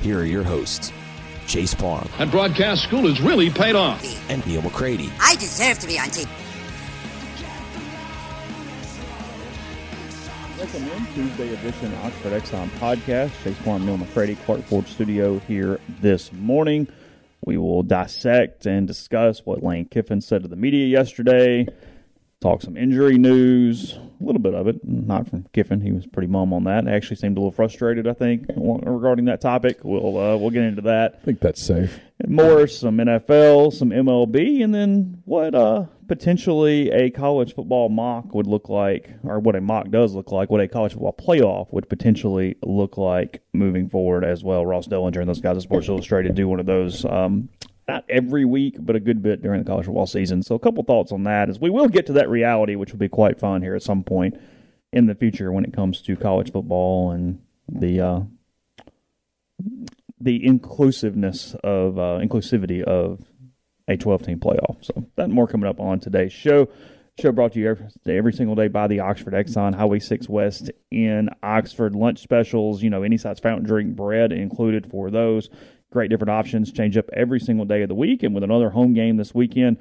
here are your hosts, Chase Parham. And broadcast school has really paid off. and Neal McCready. I deserve to be on TV. Welcome in Tuesday edition Oxford Exxon podcast. Chase Parham, Neal McCready, Clark Ford Studio here this morning. We will dissect and discuss what Lane Kiffin said to the media yesterday. Talk some injury news, a little bit of it, not from Kiffin. He was pretty mum on that. Actually, seemed a little frustrated. I think regarding that topic. We'll uh, we'll get into that. I think that's safe. And more, some NFL, some MLB, and then what uh, potentially a college football mock would look like, or what a mock does look like, what a college football playoff would potentially look like moving forward as well. Ross Dellinger and those guys at Sports Illustrated do one of those. Um, not every week, but a good bit during the college football season. So, a couple thoughts on that is we will get to that reality, which will be quite fun here at some point in the future when it comes to college football and the uh, the inclusiveness of uh, inclusivity of a 12 team playoff. So that more coming up on today's show. Show brought to you every, every single day by the Oxford Exxon Highway 6 West in Oxford. Lunch specials, you know, any size fountain drink, bread included for those. Great different options. Change up every single day of the week. And with another home game this weekend,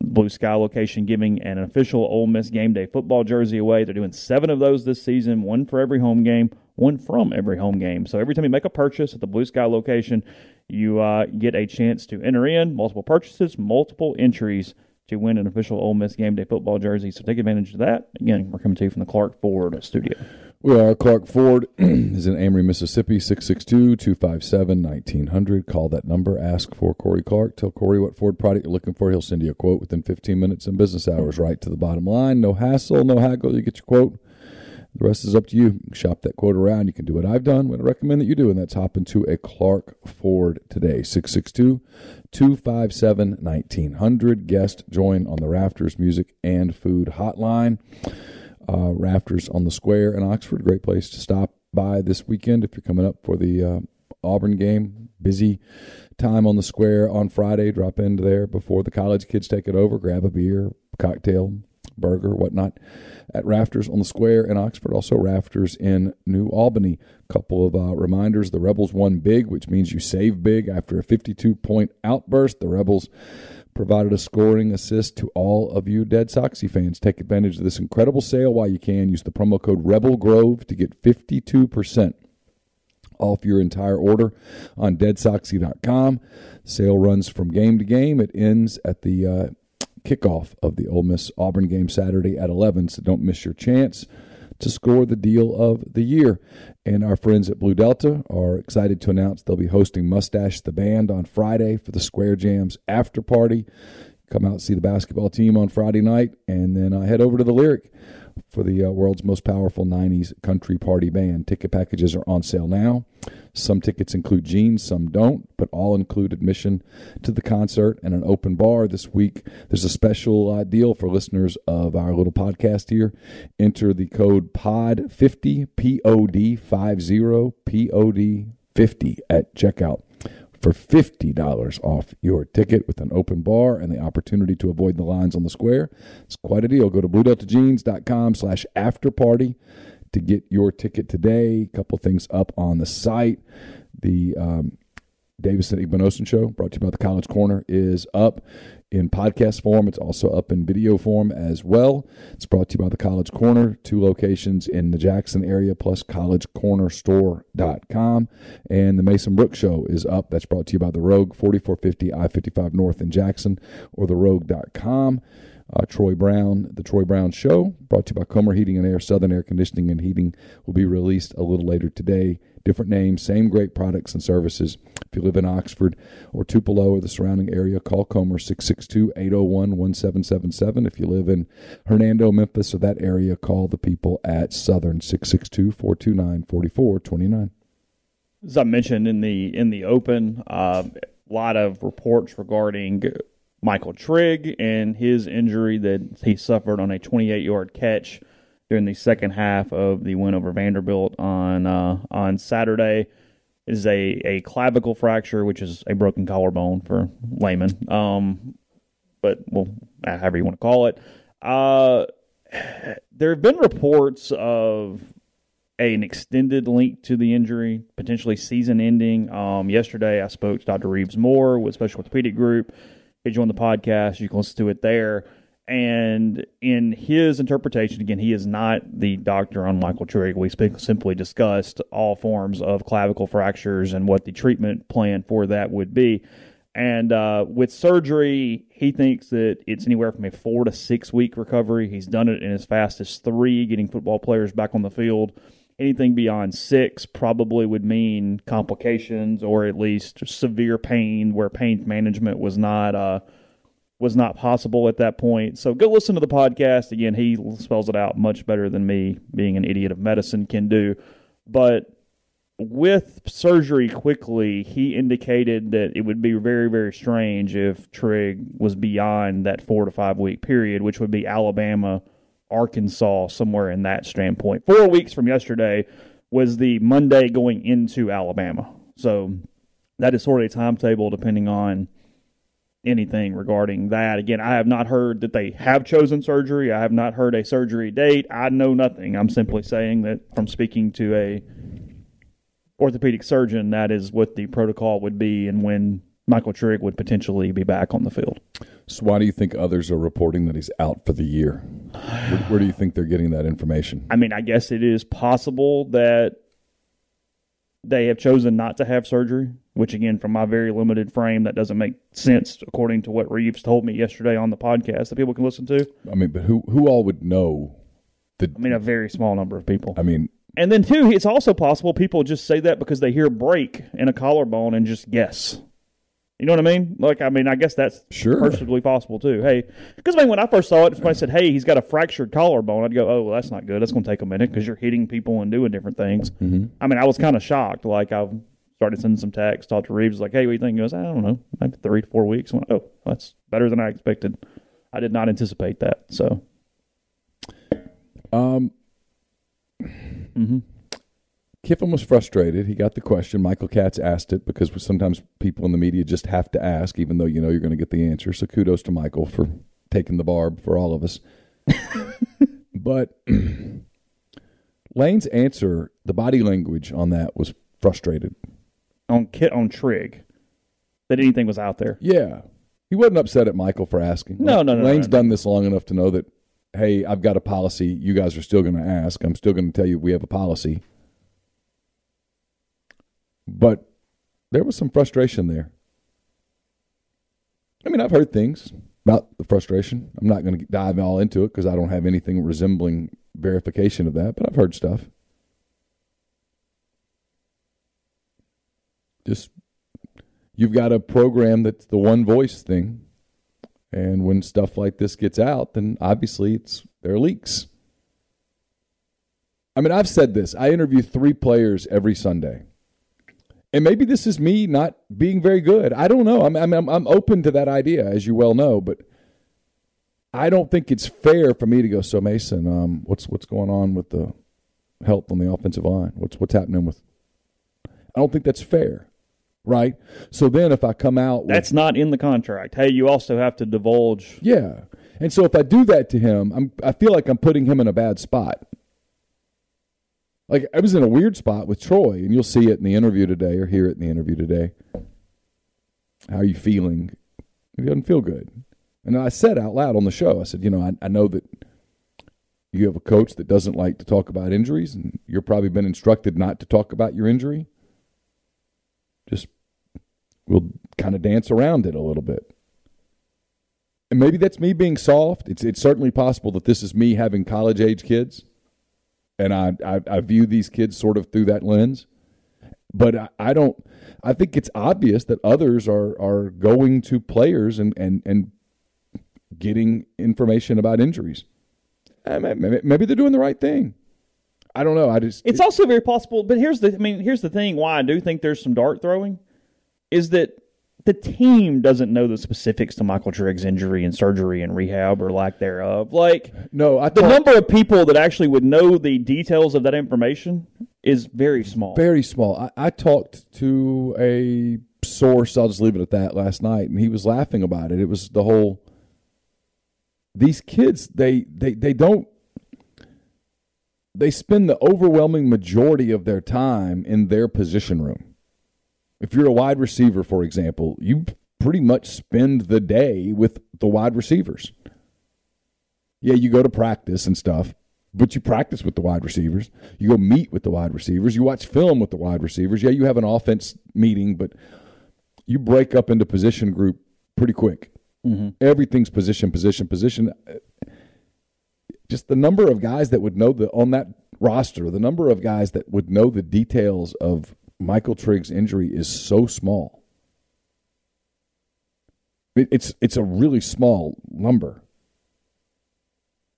Blue Sky location giving an official Ole Miss game day football jersey away. They're doing seven of those this season, one for every home game, one from every home game. So every time you make a purchase at the Blue Sky location, you uh, get a chance to enter in multiple purchases, multiple entries to win an official Ole Miss game day football jersey. So take advantage of that. Again, we're coming to you from the Clark Ford studio. We are Clark Ford is in Amory, Mississippi, 662-257-1900. Call that number. Ask for Corey Clark. Tell Corey what Ford product you're looking for. He'll send you a quote within 15 minutes in business hours, right to the bottom line. No hassle, no haggle. You get your quote. The rest is up to you. You shop that quote around. You can do what I've done, what I recommend that you do, and that's hop into a Clark Ford today. 662 257 1900. Guest join on the Rafters Music and Food Hotline. Uh, Rafters on the Square in Oxford. Great place to stop by this weekend if you're coming up for the uh, Auburn game. Busy time on the square on Friday. Drop in there before the college kids take it over. Grab a beer, cocktail, burger, whatnot at Rafters on the Square in Oxford. Also, Rafters in New Albany. Couple of uh, reminders: the Rebels won big, which means you save big after a 52 point outburst. The Rebels provided a scoring assist to all of you Dead Soxy fans. Take advantage of this incredible sale while you can. Use the promo code Rebel Grove to get 52% off your entire order on deadsoxy.com. Sale runs from game to game. It ends at the uh, kickoff of the Ole Miss Auburn game Saturday at 11, so don't miss your chance to score the deal of the year. And our friends at Blue Delta are excited to announce they'll be hosting Mustache the Band on Friday for the Square Jams after party. Come out see the basketball team on Friday night, and then uh, head over to the Lyric for the uh, world's most powerful 90s country party band. Ticket packages are on sale now. Some tickets include jeans, some don't, but all include admission to the concert and an open bar this week. There's a special uh, deal for listeners of our little podcast here. Enter the code POD50, P O D 50, P O D 50 at checkout for $50 off your ticket with an open bar and the opportunity to avoid the lines on the square. It's quite a deal. Go to bluedeltajeans.com slash after party to get your ticket today. A couple things up on the site. The um, Davis and Igbenosin show, brought to you by the College Corner, is up in podcast form. It's also up in video form as well. It's brought to you by the College Corner, two locations in the Jackson area, plus collegecornerstore.com. And the Mason Brooks Show is up. That's brought to you by the Rogue, 4450 I 55 North in Jackson, or therogue.com. Uh, Troy Brown, the Troy Brown Show, brought to you by Comer Heating and Air, Southern Air Conditioning and Heating, will be released a little later today. Different names, same great products and services. If you live in Oxford or Tupelo or the surrounding area, call Comer 662 801 1777. If you live in Hernando, Memphis, or that area, call the people at Southern 662 429 4429. As I mentioned in the in the open, a uh, lot of reports regarding Michael Trigg and his injury that he suffered on a 28 yard catch during the second half of the win over Vanderbilt on uh, on Saturday. Is a, a clavicle fracture, which is a broken collarbone for layman. Um, but well, however you want to call it. Uh, there have been reports of a, an extended link to the injury, potentially season ending. Um, yesterday, I spoke to Dr. Reeves Moore with Special Orthopedic Group. He joined the podcast. You can listen to it there. And in his interpretation, again, he is not the doctor on Michael Trigg. We simply discussed all forms of clavicle fractures and what the treatment plan for that would be. And uh, with surgery, he thinks that it's anywhere from a four to six week recovery. He's done it in as fast as three, getting football players back on the field. Anything beyond six probably would mean complications or at least severe pain where pain management was not. Uh, was not possible at that point. So go listen to the podcast. Again, he spells it out much better than me, being an idiot of medicine, can do. But with surgery quickly, he indicated that it would be very, very strange if Trigg was beyond that four to five week period, which would be Alabama, Arkansas, somewhere in that standpoint. Four weeks from yesterday was the Monday going into Alabama. So that is sort of a timetable depending on anything regarding that. Again, I have not heard that they have chosen surgery. I have not heard a surgery date. I know nothing. I'm simply saying that from speaking to a orthopedic surgeon, that is what the protocol would be and when Michael Trigg would potentially be back on the field. So why do you think others are reporting that he's out for the year? Where, where do you think they're getting that information? I mean, I guess it is possible that they have chosen not to have surgery, which again, from my very limited frame, that doesn't make sense according to what Reeves told me yesterday on the podcast that people can listen to. I mean, but who who all would know? The, I mean, a very small number of people. I mean, and then too, it's also possible people just say that because they hear break in a collarbone and just guess. You know what I mean? Like, I mean, I guess that's sure. perfectly possible too. Hey, because I mean, when I first saw it, somebody said, "Hey, he's got a fractured collarbone," I'd go, "Oh, well, that's not good. That's going to take a minute because you're hitting people and doing different things." Mm-hmm. I mean, I was kind of shocked. Like, I started sending some texts, talked to Reeves, like, "Hey, what do you think?" He goes, "I don't know, maybe three to four weeks." I went, "Oh, that's better than I expected. I did not anticipate that." So, um, mm-hmm. Kiffin was frustrated. He got the question. Michael Katz asked it because sometimes people in the media just have to ask, even though you know you're going to get the answer. So kudos to Michael for taking the barb for all of us. but Lane's answer, the body language on that was frustrated. On Kit on Trigg, that anything was out there. Yeah, he wasn't upset at Michael for asking. No, no, no. Lane's no, no. done this long enough to know that. Hey, I've got a policy. You guys are still going to ask. I'm still going to tell you we have a policy but there was some frustration there. I mean, I've heard things about the frustration. I'm not going to dive all into it because I don't have anything resembling verification of that, but I've heard stuff. Just you've got a program that's the one voice thing. And when stuff like this gets out, then obviously it's there are leaks. I mean, I've said this. I interview three players every Sunday and maybe this is me not being very good. I don't know. I'm, I'm, I'm open to that idea, as you well know, but I don't think it's fair for me to go. So Mason, um, what's what's going on with the health on the offensive line? What's what's happening with? I don't think that's fair. right? So then if I come out with, That's not in the contract. Hey, you also have to divulge. yeah. And so if I do that to him, I'm I feel like I'm putting him in a bad spot. Like I was in a weird spot with Troy, and you'll see it in the interview today or hear it in the interview today. How are you feeling? He doesn't feel good. And I said out loud on the show, I said, you know, I, I know that you have a coach that doesn't like to talk about injuries, and you're probably been instructed not to talk about your injury. Just we'll kind of dance around it a little bit. And maybe that's me being soft. It's it's certainly possible that this is me having college age kids, and I I, I view these kids sort of through that lens. But I, I don't. I think it's obvious that others are are going to players and and and getting information about injuries. Uh, Maybe, maybe they're doing the right thing. I don't know. I just It's also very possible, but here's the I mean, here's the thing why I do think there's some dart throwing is that the team doesn't know the specifics to Michael Trigg's injury and surgery and rehab or lack thereof. Like no. I the thought number of people that actually would know the details of that information is very small. very small. I, I talked to a source. I'll just leave it at that. Last night, and he was laughing about it. It was the whole. These kids, they they they don't. They spend the overwhelming majority of their time in their position room. If you're a wide receiver, for example, you pretty much spend the day with the wide receivers. Yeah, you go to practice and stuff, but you practice with the wide receivers. You go meet with the wide receivers. You watch film with the wide receivers. Yeah, you have an offense meeting, but you break up into position group pretty quick. Mm-hmm. Everything's position, position, position. Just the number of guys that would know the on that roster, the number of guys that would know the details of Michael Trigg's injury is so small. It, it's it's a really small number.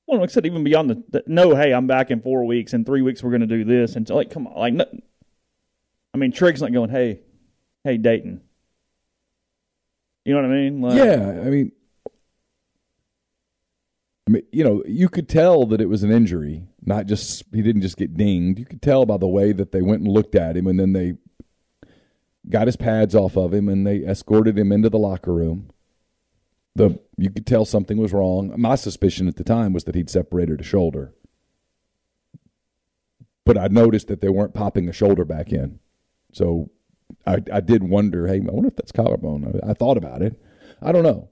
Well, like I said, even beyond the, the no, hey, I'm back in four weeks. In three weeks, we're going to do this. And so, like, come on, like, no, I mean, Trigg's not going, hey, hey, Dayton. You know what I mean? Like, Yeah, I mean, I mean, you know, you could tell that it was an injury, not just he didn't just get dinged. You could tell by the way that they went and looked at him, and then they got his pads off of him, and they escorted him into the locker room. The you could tell something was wrong. My suspicion at the time was that he'd separated a shoulder, but I noticed that they weren't popping a shoulder back in, so I, I did wonder, hey, I wonder if that's collarbone. I, I thought about it. I don't know.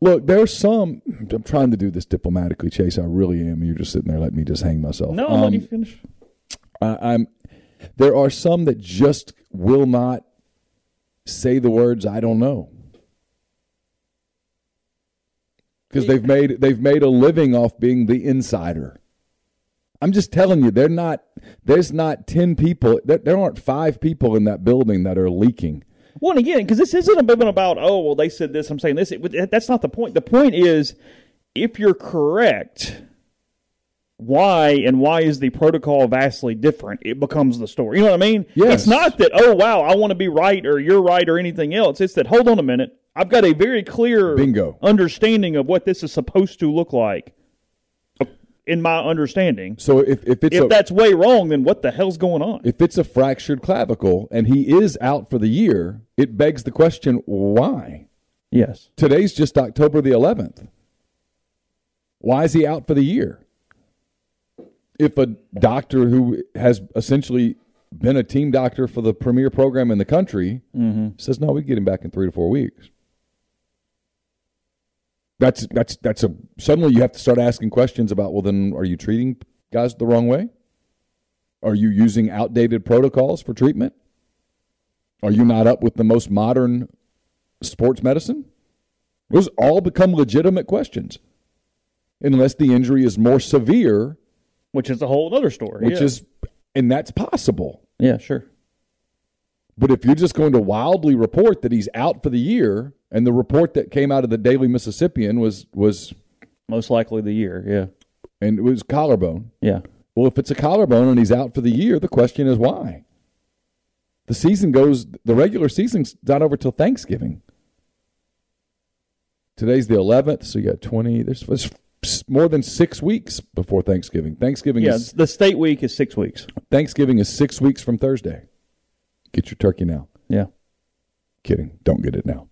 Look, there's some. I'm trying to do this diplomatically, Chase. I really am. You're just sitting there letting me just hang myself. No, Um, you finish. I, I'm. There are some that just will not say the words "I don't know" because they've made they've made a living off being the insider. I'm just telling you, they're not. There's not ten people. There, there aren't five people in that building that are leaking. Well, and again, because this isn't a bit about, oh, well, they said this, I'm saying this. It, that's not the point. The point is, if you're correct, why and why is the protocol vastly different? It becomes the story. You know what I mean? Yes. It's not that, oh, wow, I want to be right or you're right or anything else. It's that, hold on a minute. I've got a very clear Bingo. understanding of what this is supposed to look like in my understanding. So if if it's If a, that's way wrong, then what the hell's going on? if it's a fractured clavicle and he is out for the year, it begs the question: Why? yes. Today's just October the 11th. Why is he out for the year? If a doctor who has essentially been a team doctor for the premier program in the country mm-hmm. says, no, we get him back in three to four weeks. That's that's that's a suddenly you have to start asking questions about well then are you treating guys the wrong way? Are you using outdated protocols for treatment? Are you not up with the most modern sports medicine? Those all become legitimate questions. Unless the injury is more severe, Which is a whole other story. which yeah. is and that's possible. yeah, sure. But if you're just going to wildly report that he's out for the year, and the report that came out of the Daily Mississippian was was Most likely the year. Yeah. and it was collarbone. Yeah. Well, if it's a collarbone and he's out for the year, the question is why. The season goes. The regular season's not over till Thanksgiving. Today's the 11th, so you got 20. There's, there's more than six weeks before Thanksgiving. Thanksgiving Yeah, is the state week is six weeks. Thanksgiving is six weeks from Thursday. Get your turkey now. Yeah. Kidding. Don't get it now.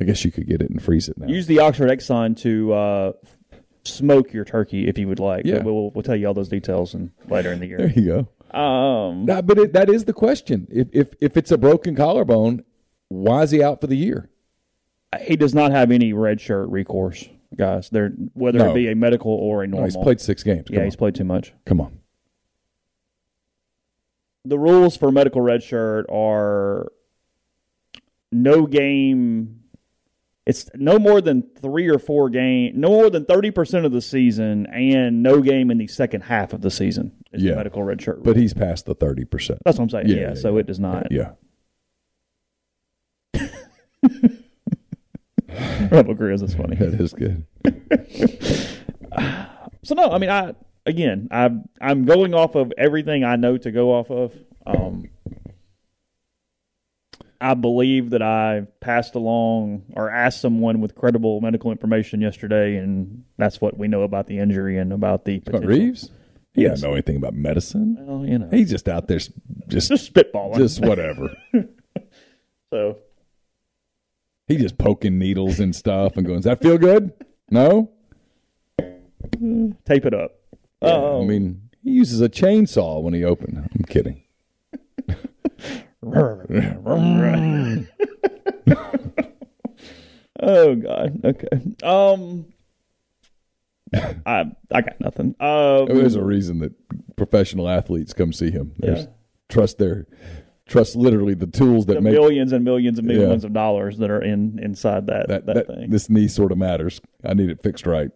I guess you could get it and freeze it now. Use the Oxford Exxon to uh, smoke your turkey if you would like. Yeah. We'll, we'll tell you all those details in, later in the year. there you go. Um, Nah, but it, that is the question. If, if if it's a broken collarbone, why is he out for the year? he does not have any red shirt recourse, guys. There, whether No. it be a medical or a No, normal. he's played six games. Come yeah, on. he's played too much. Come on. The rules for medical red shirt are no game it's no more than three or four game no more than 30% of the season and no game in the second half of the season is Yeah. the medical red shirt But he's past the thirty percent. that's what i'm saying Yeah, yeah, yeah, so it does not Yeah. Rebel Grizz is funny That is good. so no i mean i again i i'm going off of everything i know to go off of um I believe that I passed along or asked someone with credible medical information yesterday, and that's what we know about the injury and about the potential. Reeves? He Yes. doesn't know anything about medicine. Well, you know, He's just out there just just spitballing. just whatever. so He just poking needles and stuff and going, Does that feel good? No? tape it up. Yeah, Oh, I mean, he uses a chainsaw when he opened. I'm kidding. oh god. Okay. Um, I I got nothing. Um, There's a reason that professional athletes come see him. There's Yeah. trust their trust literally the tools that the make millions and millions and Yeah. millions of dollars that are in inside that that, that, that thing. this knee sort of matters. I need it fixed right.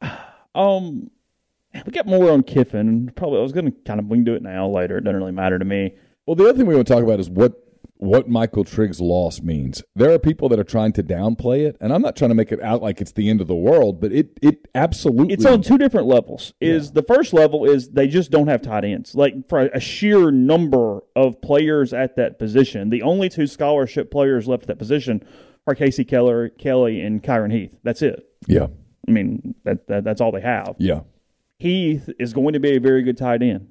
Um, we got more on Kiffin. Probably I was going to kind of we can do it now later. It doesn't really matter to me. Well, the other thing we want to talk about is what what Michael Trigg's loss means. There are people that are trying to downplay it, and I'm not trying to make it out like it's the end of the world, but it it absolutely It's on two different levels. Is the first level is they just don't have tight ends. Like for a sheer number of players at that position, the only two scholarship players left at that position are Casey Keller, Kelly, and Kyron Heath. That's it. yeah I mean that, that that's all they have. yeah Heath is going to be a very good tight end.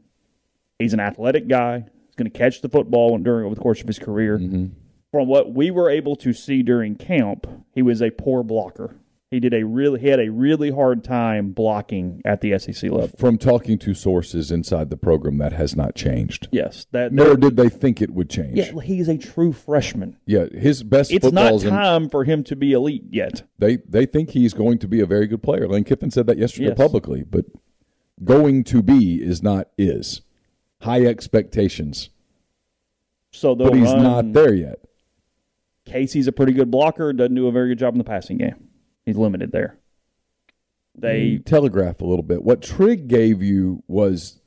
He's an athletic guy. He's going to catch the football during over the course of his career. Mm-hmm. From what we were able to see during camp, he was a poor blocker. He did a really he had a really hard time blocking at the SEC level. from talking to sources inside the program that has not changed. Yes, that Nor did they think it would change. yeah, he's a true freshman. Yeah, his best It's not footballs in, time for him to be elite yet. they they think he's going to be a very good player. Lane Kiffin said that yesterday Yes. publicly, but going to be is not is. High expectations, So but he's run- not there yet. Casey's a pretty good blocker. Doesn't do a very good job in the passing game. He's limited there. They mm, telegraph a little bit. What Trigg gave you was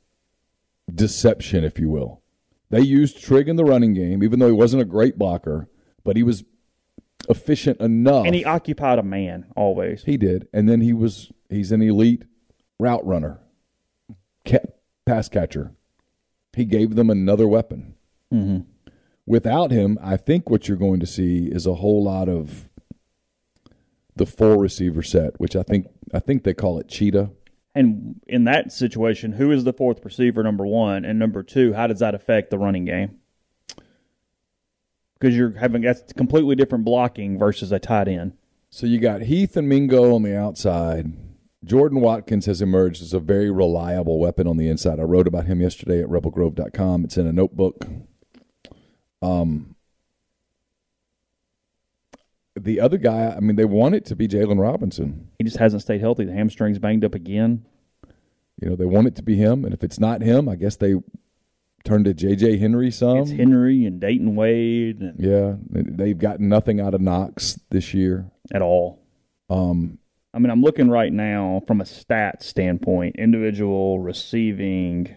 deception, if you will. They used Trigg in the running game, even though he wasn't a great blocker, but he was efficient enough. and he occupied a man always. He did, and then he was he's an elite route runner, pass catcher. He gave them another weapon. Mm-hmm. Without him, I think what you're going to see is a whole lot of the four receiver set, which I think I think they call it cheetah. And in that situation, who is the fourth receiver? Number one, and number two, how does that affect the running game? Because you're having that's completely different blocking versus a tight end. So you got Heath and Mingo on the outside. Jordan Watkins has emerged as a very reliable weapon on the inside. I wrote about him yesterday at rebelgrove.com. It's in a notebook. Um, the other guy, I mean, they want it to be Jaylon Robinson. He just hasn't stayed healthy. The hamstring's banged up again. You know, they want it to be him, and if it's not him, I guess they turn to J.J. Henry some. it's Henry and Dayton Wade and yeah, they've gotten nothing out of Knox this year. at all. Um, I mean, I'm looking right now from a stats standpoint, individual receiving.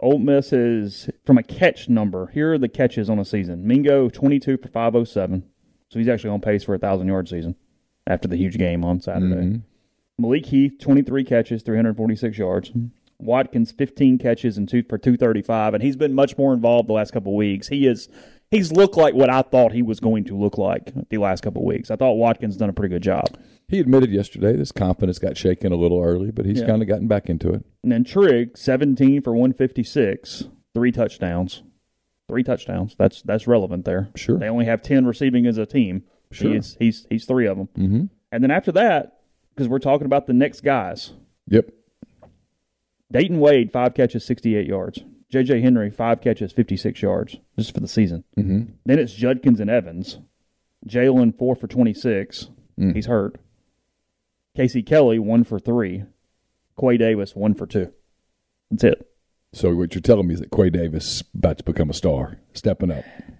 Ole Miss is from a catch number. Here are the catches on a season. Mingo 22 for 507, so he's actually on pace for a thousand yard season after the huge game on Saturday. mhm. Malik Heath 23 catches, 346 yards. Watkins 15 catches and two for 235, and he's been much more involved the last couple weeks. He is he's looked like what I thought he was going to look like the last couple of weeks. I thought Watkins done a pretty good job. He admitted yesterday this confidence got shaken a little early, but he's Yeah. kind of gotten back into it. And then Trigg, 17 for 156, three touchdowns. Three touchdowns. That's that's relevant there. Sure. They only have 10 receiving as a team. Sure. He's he's he's three of them. Mm-hmm. And then after that, because we're talking about the next guys, Yep. Dayton Wade, five catches, 68 yards. J.J. Henry, five catches, 56 yards, just for the season. Mm-hmm. Then it's Judkins and Evans. Jalen, four for 26. Mm. He's hurt. Casey Kelly, one for three. Quay Davis, one for two. That's it. So what you're telling me is that Quay Davis is about to become a star, stepping up. I'm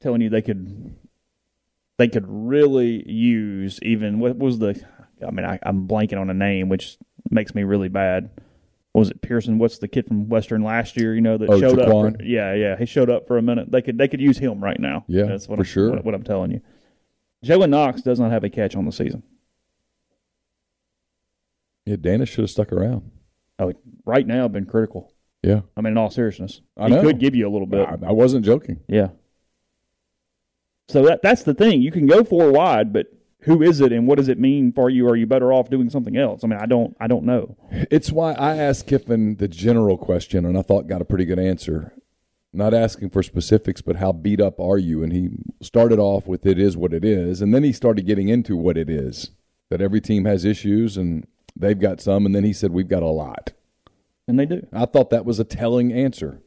telling you, they could they could really use even what was the I mean I, I'm blanking on a name which makes me really bad. Was it Pearson? What's the kid from Western last year? You know that Oh, showed up. For, yeah, yeah, he showed up for a minute. They could they could use him right now. Yeah, that's what for I'm, sure. What, what I'm telling you. Jalen Knox does not have a catch on the season. Yeah, Dana should have stuck around. Oh, right now been critical. Yeah, I mean, in all seriousness, I he know. could give you a little bit. I, I wasn't joking. Yeah. So that that's the thing. You can go four wide, but who is it, and what does it mean for you? Are you better off doing something else? I mean, I don't, I don't know. It's why I asked Kiffin the general question, and I thought got a pretty good answer. Not asking for specifics, but how beat up are you? And he started off with it is what it is, and then he started getting into what it is. That every team has issues, and they've got some, and then he said we've got a lot. And they do. I thought that was a telling answer.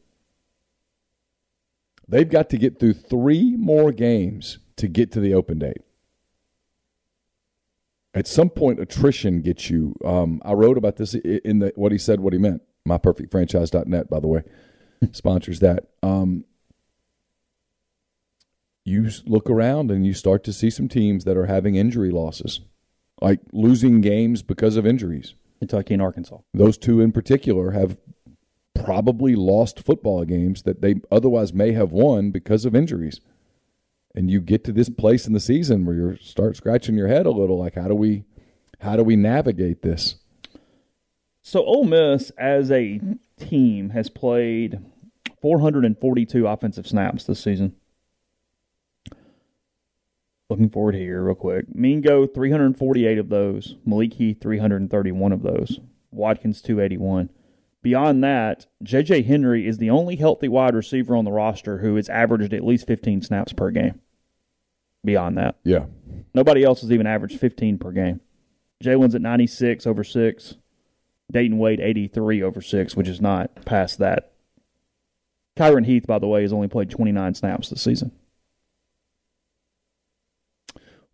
They've got to get through three more games to get to the open date. At some point, attrition gets you. Um, I wrote about this in the what he said, what he meant. MyPerfectFranchise.net, by the way, sponsors that. Um, you look around and you start to see some teams that are having injury losses, like losing games because of injuries Kentucky and Arkansas. those two in particular have probably lost football games that they otherwise may have won because of injuries. And you get to this place in the season where you start scratching your head a little like how do we how do we navigate this? So Ole Miss, as a team, has played 442 offensive snaps this season. Looking forward here, real quick. Mingo, 348 of those. Malik Heath, 331 of those. Watkins, 281. Beyond that, J.J. Henry is the only healthy wide receiver on the roster who has averaged at least 15 snaps per game. Beyond that, Yeah. Nobody else has even averaged 15 per game. Jalen's at 96 over 6. Dayton Wade 83 over 6, which is not past that. Kyron Heath, by the way, has only played 29 snaps this season.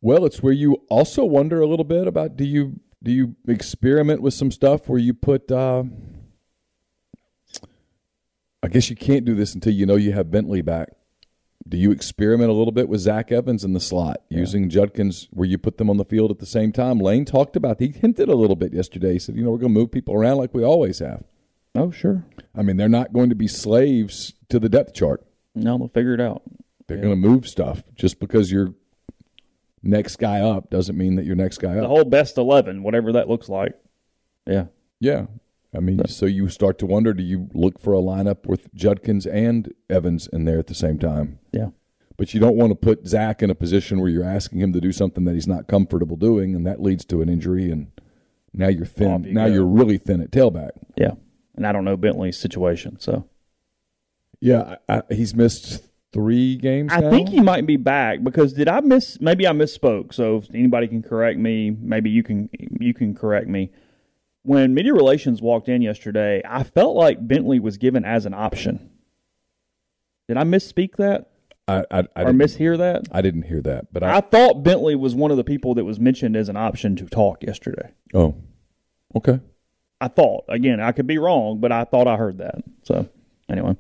Well, it's where you also wonder a little bit about do you do you experiment with some stuff where you put uh I guess you can't do this until you know you have Bentley back. Do you experiment a little bit with Zach Evans in the slot, using Judkins where you put them on the field at the same time? Lane talked about he hinted a little bit yesterday. He said, you know, we're going to move people around like we always have. Oh, sure. I mean, they're not going to be slaves to the depth chart. No, they'll figure it out. They're going to move stuff. Just because you're next guy up doesn't mean that you're next guy up. The whole best 11, whatever that looks like. Yeah. Yeah. I mean, so you start to wonder do you look for a lineup with Judkins and Evans in there at the same time? Yeah. But you don't want to put Zach in a position where you're asking him to do something that he's not comfortable doing, and that leads to an injury, and now you're thin. You now go. you're really thin at tailback. Yeah. And I don't know Bentley's situation, so. Yeah, I, I, he's missed three games. I now? think he might be back because did I miss? Maybe I misspoke. So if anybody can correct me, maybe you can you can correct me. When media relations walked in yesterday, I felt like Bentley was given as an option. Did I misspeak that I, I, I, or mishear that? I didn't hear that, but I, I thought Bentley was one of the people that was mentioned as an option to talk yesterday. oh, okay. I thought. Again, I could be wrong, but I thought I heard that. So, anyway.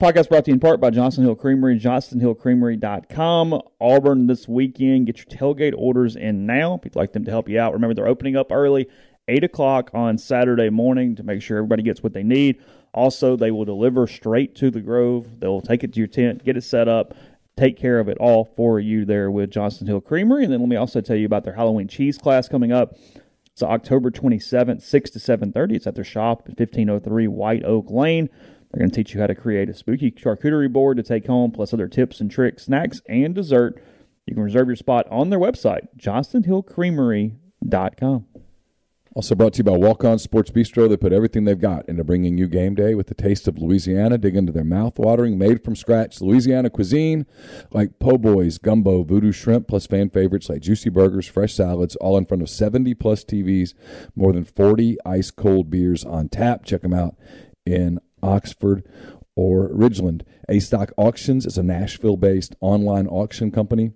Podcast brought to you in part by Johnson Hill Creamery, johnsonhillcreamery.com. Auburn this weekend. Get your tailgate orders in now if you'd like them to help you out. Remember, they're opening up early, 8 o'clock on Saturday morning to make sure everybody gets what they need. Also, they will deliver straight to the Grove. They'll take it to your tent, get it set up, take care of it all for you there with Johnson Hill Creamery. And then let me also tell you about their Halloween cheese class coming up. It's October 27th, 6 to 7.30. It's at their shop at 1503 White Oak Lane. They're going to teach you how to create a spooky charcuterie board to take home, plus other tips and tricks, snacks, and dessert. You can reserve your spot on their website, johnsonhillcreamery.com. Also brought to you by Walk On Sports Bistro. They put everything they've got into bringing you game day with the taste of Louisiana. Dig into their mouth-watering, made from scratch Louisiana cuisine like po' boys, gumbo, voodoo shrimp, plus fan favorites like juicy burgers, fresh salads, all in front of 70-plus TVs, more than 40 ice-cold beers on tap. Check them out in Oxford or Ridgeland. A Stock Auctions is a Nashville-based online auction company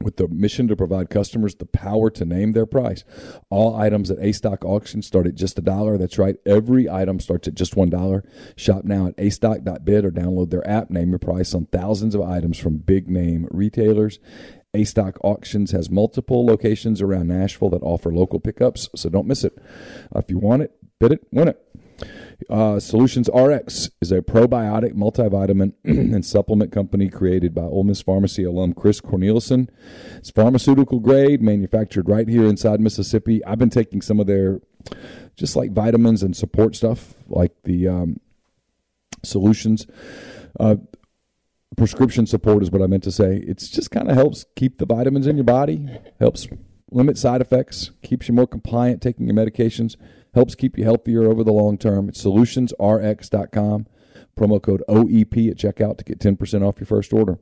with the mission to provide customers the power to name their price. All items at A Stock Auction start at just a dollar. That's right. Every item starts at just one dollar. Shop now at astock.bid or download their app. Name your price on thousands of items from big name retailers. A Stock Auctions has multiple locations around Nashville that offer local pickups, so don't miss it. If you want it, bid it, win it. Uh, Solutions RX is a probiotic multivitamin and supplement company created by Ole Miss Pharmacy alum Chris Cornelison. It's pharmaceutical grade, manufactured right here inside Mississippi. I've been taking some of their just like vitamins and support stuff, like the um, Solutions. Uh, prescription support is what I meant to say. It's just kind of helps keep the vitamins in your body, helps limit side effects, keeps you more compliant taking your medications helps keep you healthier over the long term. It's solutionsrx.com. Promo code OEP at checkout to get 10% off your first order.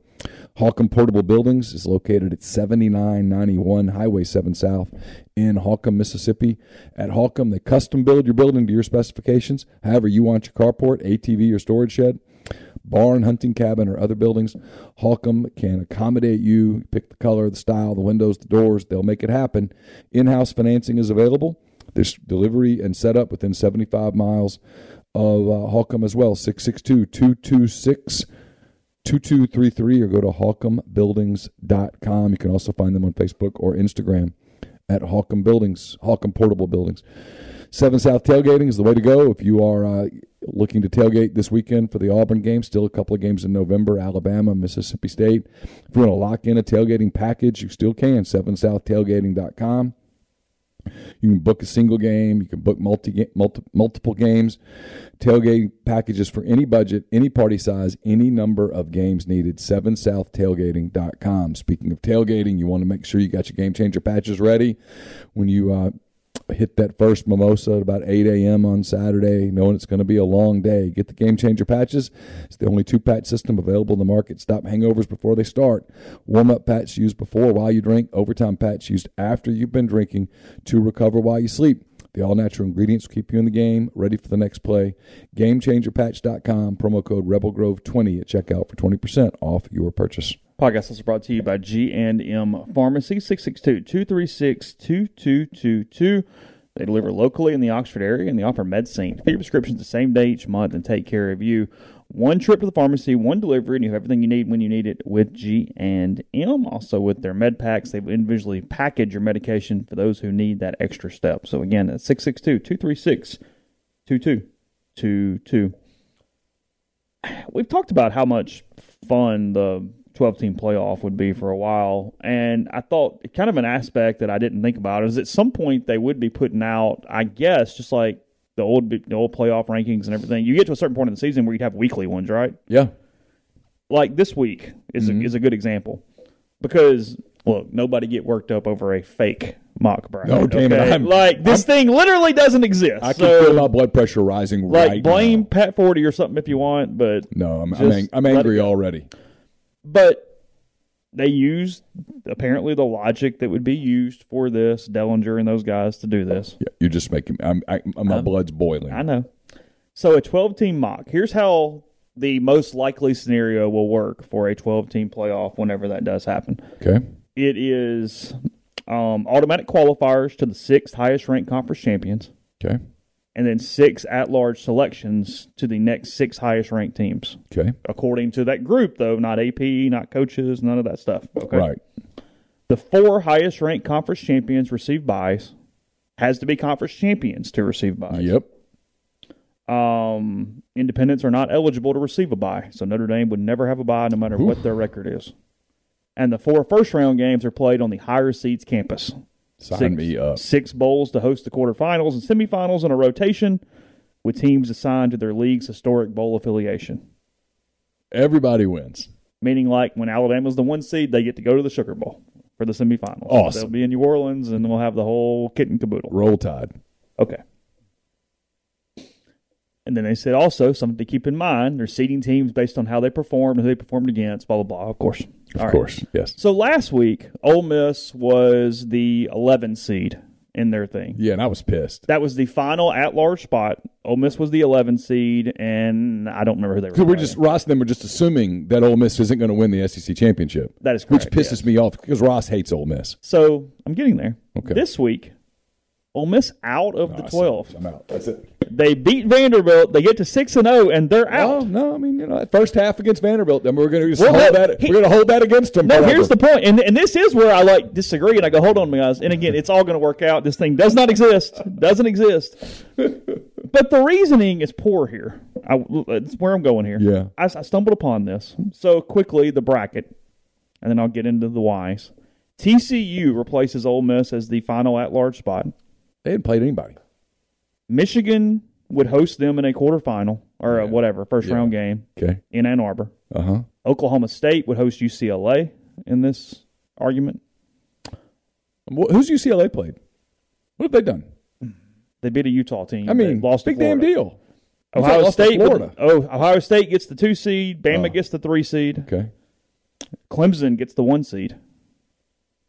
Holcomb Portable Buildings is located at 7991 Highway 7 South in Holcomb, Mississippi. At Holcomb, they custom build your building to your specifications, however you want your carport, ATV, or storage shed, barn, hunting cabin, or other buildings. Holcomb can accommodate you. Pick the color, the style, the windows, the doors. They'll make it happen. In house financing is available. There's delivery and setup within 75 miles of uh, Holcomb as well. 662 226 2233 or go to holcombbuildings.com. You can also find them on Facebook or Instagram at Holcomb Buildings, Holcomb Portable Buildings. Seven South Tailgating is the way to go if you are uh, looking to tailgate this weekend for the Auburn game. Still a couple of games in November, Alabama, Mississippi State. If you want to lock in a tailgating package, you still can. SevenSouthTailgating.com. You can book a single game. You can book multi, multi multiple games. Tailgating packages for any budget, any party size, any number of games needed. 7southtailgating.com. Speaking of tailgating, you want to make sure you got your game changer patches ready when you uh, hit that first mimosa at about 8 a.m. on Saturday, knowing it's going to be a long day. Get the Game Changer patches. It's the only two patch system available in the market. Stop hangovers before they start. Warm up patch used before while you drink. Overtime patch used after you've been drinking to recover while you sleep. The all natural ingredients keep you in the game, ready for the next play. GameChangerPatch.com, promo code RebelGrove20 at checkout for 20% off your purchase. Podcast is brought to you by G&M Pharmacy, 662-236-2222. They deliver locally in the Oxford area and they offer medicine. Get your prescriptions the same day each month and take care of you. One trip to the pharmacy, one delivery, and you have everything you need when you need it with G&M. Also with their med packs, they individually package your medication for those who need that extra step. So again, that's 662-236-2222. We've talked about how much fun the 12 team playoff would be for a while. And I thought kind of an aspect that I didn't think about is at some point they would be putting out, I guess, just like the old the old playoff rankings and everything. You get to a certain point in the season where you'd have weekly ones, right? Yeah. Like this week is Mhm. a, is a good example because look, nobody get worked up over a fake mock bracket. No, damn it. I'm- like this thing literally doesn't exist. I can so, feel my blood pressure rising like right blame now. Pat Forde or something if you want, but No, I'm, I'm, ang- I'm it angry already. But they used apparently the logic that would be used for this Dellinger and those guys to do this. Yeah, you're just making I'm, I, my Um, blood's boiling. I know. So a 12 team mock. Here's how the most likely scenario will work for a 12 team playoff whenever that does happen. Okay. It is um, automatic qualifiers to the sixth highest ranked conference champions, Okay. And then six at large selections to the next six highest ranked teams. Okay. According to that group, though, not AP, not coaches, none of that stuff. Okay. Right. The four highest ranked conference champions receive buys. Has to be conference champions to receive buys. Yep. Um, independents are not eligible to receive a buy, so Notre Dame would never have a buy, no matter Oof. what their record is. And the four first round games are played on the higher seeds campus. Sign six, me up. Six bowls to host the quarterfinals and semifinals in a rotation. with teams assigned to their league's historic bowl affiliation. Everybody wins. Meaning, like when Alabama's the one seed, they get to go to the Sugar Bowl for the semifinals. Awesome. They'll be in New Orleans, and we'll have the whole kit and caboodle. Roll Tide. Okay. And then they said also something to keep in mind: they're seeding teams based on how they performed, who they performed against, blah blah blah. Of course, Of All right. course, yes. So last week, Ole Miss was the 11 seed in their thing. Yeah, and I was pissed. That was the final at-large spot. Ole Miss was the 11 seed, and I don't remember who they were. So we're just Ross and them were just assuming that Ole Miss isn't going to win the SEC championship. That is which pisses yes. me off because Ross hates Ole Miss. So I'm getting there. Okay. This week, Ole Miss out of the Oh, 12. I'm out. That's it. They beat Vanderbilt. They get to six and zero, and they're Oh out. no, I mean you know that first half against Vanderbilt, then we're going to Well, hold no, that. he- we're going to hold that against them. No, forever. here's the point, and and this is where I like disagree, and I go, hold on, guys. And again, it's all going to work out. This thing does not exist. Doesn't exist. but the reasoning is poor here. I, it's where I'm going here. Yeah. I, I stumbled upon this so quickly. The bracket, and then I'll get into the whys. TCU replaces Ole Miss as the final at-large spot. They hadn't played anybody. Michigan would host them in a quarterfinal or a whatever first Yeah. round game Okay. in Ann Arbor. Uh huh. Oklahoma State would host UCLA in this argument. Who's UCLA played? What have they done? They beat a Utah team. I mean, lost to big damn deal. Ohio State. Florida. Oh, Ohio State gets the two seed. Bama Oh. gets the three seed. Okay. Clemson gets the one seed.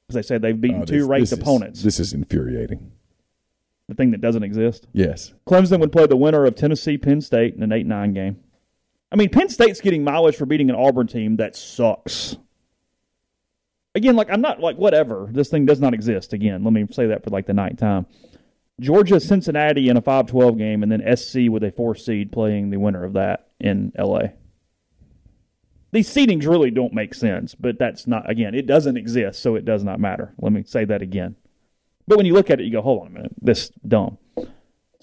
As they say they've beaten Oh, two this- ranked this is- opponents. this is infuriating. The thing that doesn't exist. Yes. Clemson would play the winner of Tennessee Penn State in an 8 9 game. I mean, Penn State's getting mileage for beating an Auburn team that sucks. Again, like, I'm not like, whatever. This thing does not exist. Again, let me say that for like the ninth time. Georgia, Cincinnati in a 5 12 game, and then SC with a 4 seed playing the winner of that in LA. These seedings really don't make sense, but that's not, again, it doesn't exist, so it does not matter. Let me say that again. But when you look at it, you go, hold on a minute, this dumb.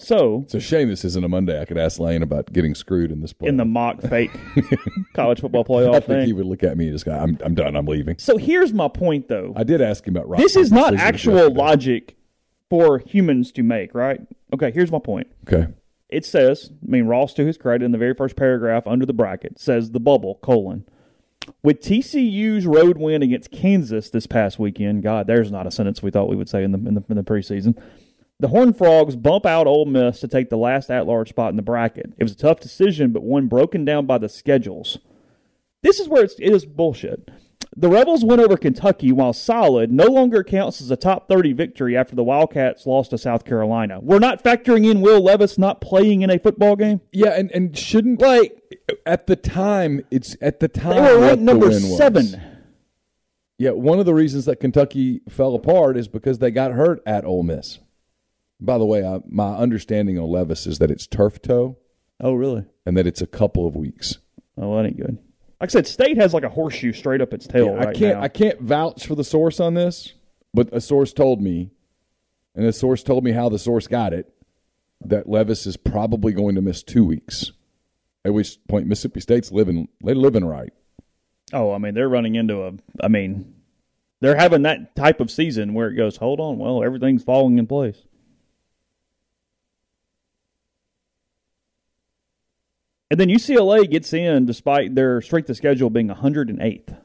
So, It's a shame this isn't a Monday. I could ask Lane about getting screwed in this play. in the mock fake college football playoff I think he would look at me and just go, I'm, I'm done. I'm leaving. So here's my point, though. I did ask him about Ross. This is not actual yesterday. logic for humans to make, right? Okay, here's my point. Okay. It says, I mean, Ross, to his credit, in the very first paragraph under the bracket, says the bubble, colon. With TCU's road win against Kansas this past weekend, God, there's not a sentence we thought we would say in the in the, in the preseason. The Horned Frogs bump out Ole Miss to take the last at-large spot in the bracket. It was a tough decision, but one broken down by the schedules. This is where it's, it is bullshit. The Rebels win over Kentucky while solid no longer counts as a top 30 victory after the Wildcats lost to South Carolina. We're not factoring in Will Levis not playing in a football game. Yeah, and, and shouldn't like at the time it's at the time They were ranked number was. seven. Yeah, one of the reasons that Kentucky fell apart is because they got hurt at Ole Miss. By the way, I, my understanding on Levis is that it's turf toe Oh, really? and that it's a couple of weeks. Oh, that ain't good. Like I said, State has like a horseshoe straight up its tail Yeah, right I can't now. I can't vouch for the source on this, but a source told me, and the source told me how the source got it, that Levis is probably going to miss two weeks. At which point Mississippi State's living they living right. oh, I mean, they're running into a. I mean, they're having that type of season where it goes, hold on, well, everything's falling in place. And then UCLA gets in despite their strength of schedule being 108th.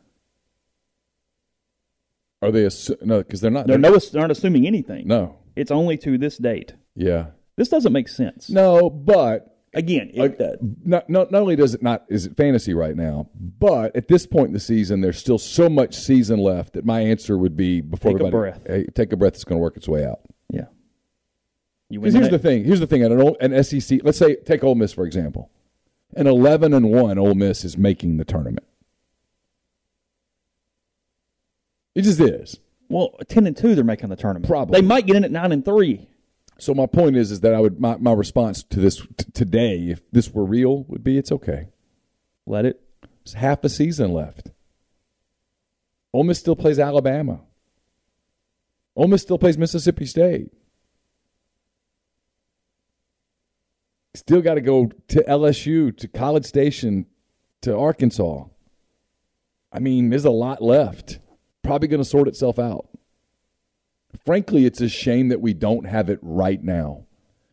Are they assu- no? Because they're not. They're, no, they're not assuming anything. no. It's only to this date. Yeah. This doesn't make sense. No, but Again, it, uh, not, not not only does it not is it fantasy right now, but at this point in the season, there's still so much season left that my answer would be before Take a breath. Hey, take a breath. It's going to work its way out. yeah. You Because here's the thing. Here's the thing. An, an SEC, let's say take Ole Miss for example. An 11 and one Ole Miss is making the tournament. It just is. Well, ten and two, they're making the tournament. Probably. they might get in at nine and three. So my point is, is that I would my, my response to this t- today, if this were real, would be it's okay. Let it. There's half a season left. Ole Miss still plays Alabama. Ole Miss still plays Mississippi State. Still got to go to LSU, to College Station, to Arkansas. I mean, there's a lot left. Probably going to sort itself out. Frankly, it's a shame that we don't have it right now.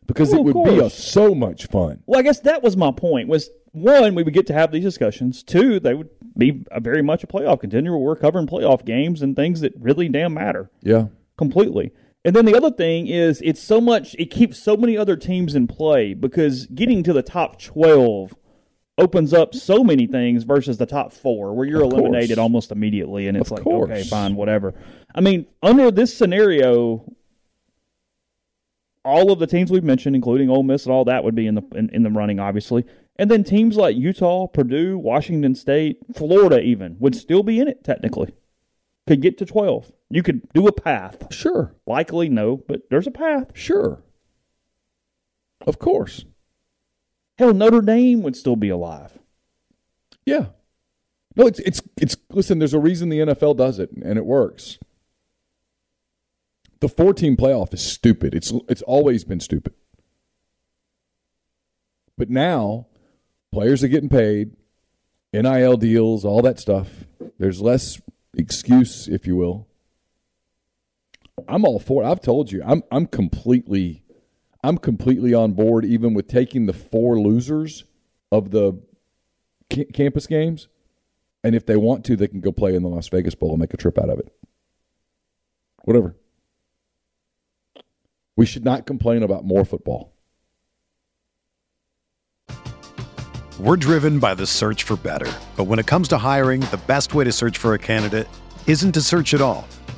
because Well, it would be a, so much fun. Well, I guess that was my point. Was one, we would get to have these discussions. Two, they would be a very much a playoff contender we're covering playoff games and things that really damn matter Yeah. completely. And then the other thing is it's so much it keeps so many other teams in play because getting to the top 12 opens up so many things versus the top 4 where you're Of course. eliminated almost immediately and it's Of like course. okay, fine, whatever. I mean, under this scenario all of the teams we've mentioned including Ole Miss and all that would be in the in, in the running obviously. And then teams like Utah, Purdue, Washington State, Florida even would still be in it technically. Could get to 12. You could do a path. Sure. Likely no, but there's a path. Sure. Of course. Hell, Notre Dame would still be alive. Yeah. No, it's it's it's listen, there's a reason the NFL does it and it works. The 14 playoff is stupid. It's it's always been stupid. But now players are getting paid, NIL deals, all that stuff. There's less excuse, if you will. I'm all for it. I've told you. I'm I'm completely I'm completely on board even with taking the four losers of the ca- campus games, and if they want to, they can go play in the Las Vegas Bowl and make a trip out of it. Whatever. We should not complain about more football. We're driven by the search for better. But when it comes to hiring, the best way to search for a candidate isn't to search at all.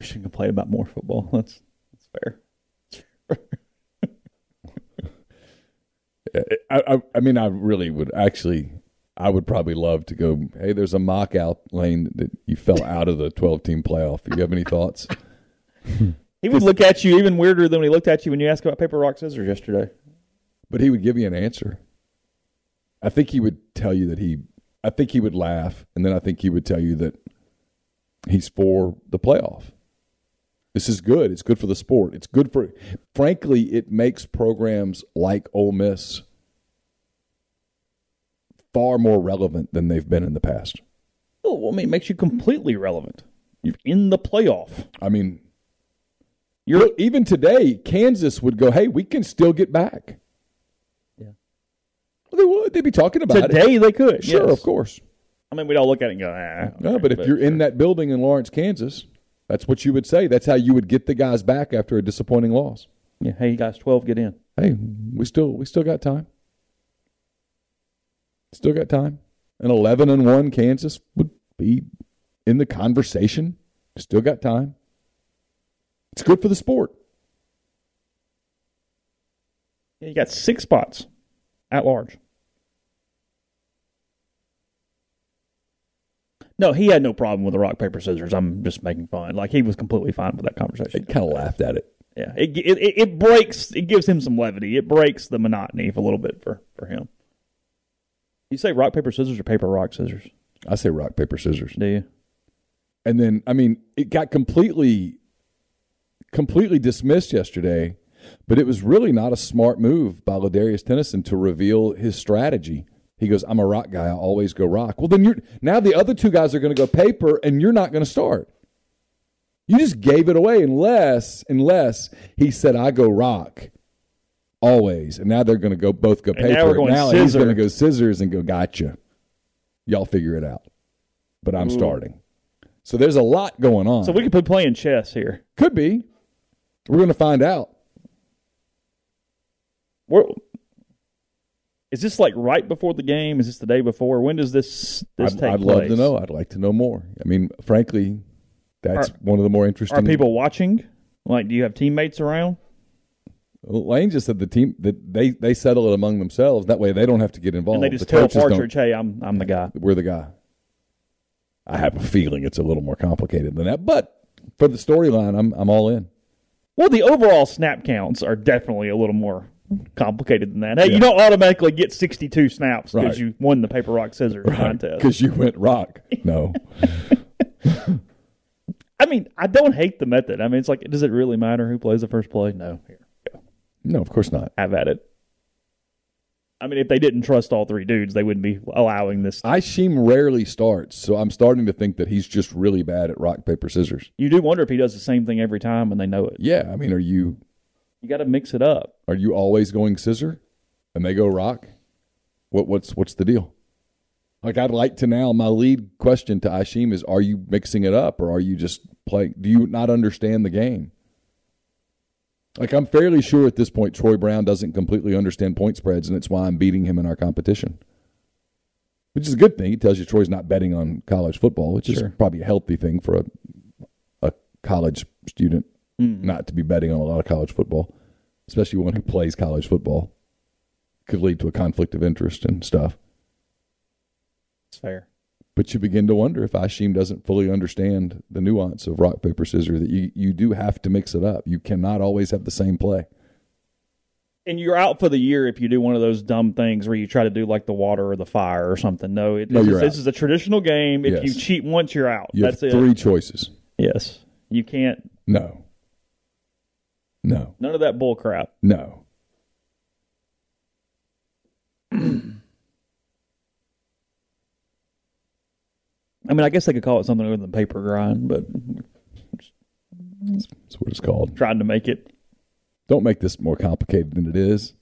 Should complain about more football. That's that's fair. I, I, I mean, I really would actually. I would probably love to go. Hey, there's a mock out lane that you fell out of the 12 team playoff. Do you have any thoughts? He would look at you even weirder than when he looked at you when you asked about paper rock scissors yesterday. But he would give you an answer. I think he would tell you that he. I think he would laugh, and then I think he would tell you that he's for the playoff. This is good. It's good for the sport. It's good for. Frankly, it makes programs like Ole Miss far more relevant than they've been in the past. Oh, I mean, it makes you completely relevant. You're in the playoff. I mean, You're even today, Kansas would go, "Hey, we can still get back." Yeah. well, they would. They'd be talking about it. today they could. Sure, yes. of course. I mean, we'd all look at it and go, ah. No, but if you're in that building in Lawrence, Kansas, that's what you would say. That's how you would get the guys back after a disappointing loss. yeah, hey guys, twelve, get in. Hey, we still we still got time. Still got time. An 11 and 1 Kansas would be in the conversation. Still got time. It's good for the sport. Yeah, you got six spots at large. No, he had no problem with the rock paper scissors. I'm just making fun. Like he was completely fine with that conversation. He kind of laughed at it. Yeah, it, it it breaks. It gives him some levity. It breaks the monotony a little bit for for him. You say rock paper scissors or paper rock scissors? I say rock paper scissors. Do you? And then I mean, it got completely completely dismissed yesterday, but it was really not a smart move by Ladarius Tennison to reveal his strategy. He goes, "I'm a rock guy. I always go rock." Well, then you're now the other two guys are going to go paper, and you're not going to start. You just gave it away unless unless he said, "I go rock." Always, and now they're going to go both go And now paper. we're going now he's going to go scissors and go gotcha. Y'all figure it out, but I'm starting. So there's a lot going on. So we could be playing chess here. Could be. We're going to find out. Where, is this like right before the game? Is this the day before? When does this this I'd, take I'd place? love to know. I'd like to know more. I mean, frankly, that's Are- one of the more interesting. Are people watching? Like, do you have teammates around? Lane just said the team that they they settle it among themselves. That way, they don't have to get involved. and they just The tell coaches don't- Partridge, "Hey, I'm I'm the guy." we're the guy. I have a feeling it's a little more complicated than that, but for the storyline, I'm I'm all in. Well, the overall snap counts are definitely a little more complicated than that. Hey, Yeah. you don't automatically get 62 snaps because Right. you won the paper rock scissors contest. Because you went rock. No, I mean, I don't hate the method. I mean, it's like, does it really matter who plays the first play? No. Here, no, of course not. I've at it. I mean, if they didn't trust all three dudes, they wouldn't be allowing this. Isheem rarely starts, so I'm starting to think that he's just really bad at rock paper scissors. You do wonder if he does the same thing every time and they know it. Yeah, I mean, are you You got to mix it up. Are you always going scissor, and they go rock? What what's what's the deal? Like I'd like to now. My lead question to Isheem is: Are you mixing it up, or are you just playing? Do you not understand the game? Like I'm fairly sure at this point, Troy Brown doesn't completely understand point spreads, and it's why I'm beating him in our competition. Which is a good thing. It tells you Troy's not betting on college football, which is probably a healthy thing for a a college student Mm-hmm. not to be betting on a lot of college football, especially one who plays college football. Could lead to a conflict of interest and stuff. It's fair. But you begin to wonder if Isheem doesn't fully understand the nuance of rock, paper, scissors, that you, you do have to mix it up. You cannot always have the same play. And you're out for the year if you do one of those dumb things where you try to do like the water or the fire or something. No, it, No, this, you're is, this is a traditional game. If you cheat once, you're out. You That's have it. three choices. Yes. You can't. No. No. None of that bull crap. No. I mean, I guess they could call it something other than paper grind, but That's what it's called. trying to make it. Don't make this more complicated than it is.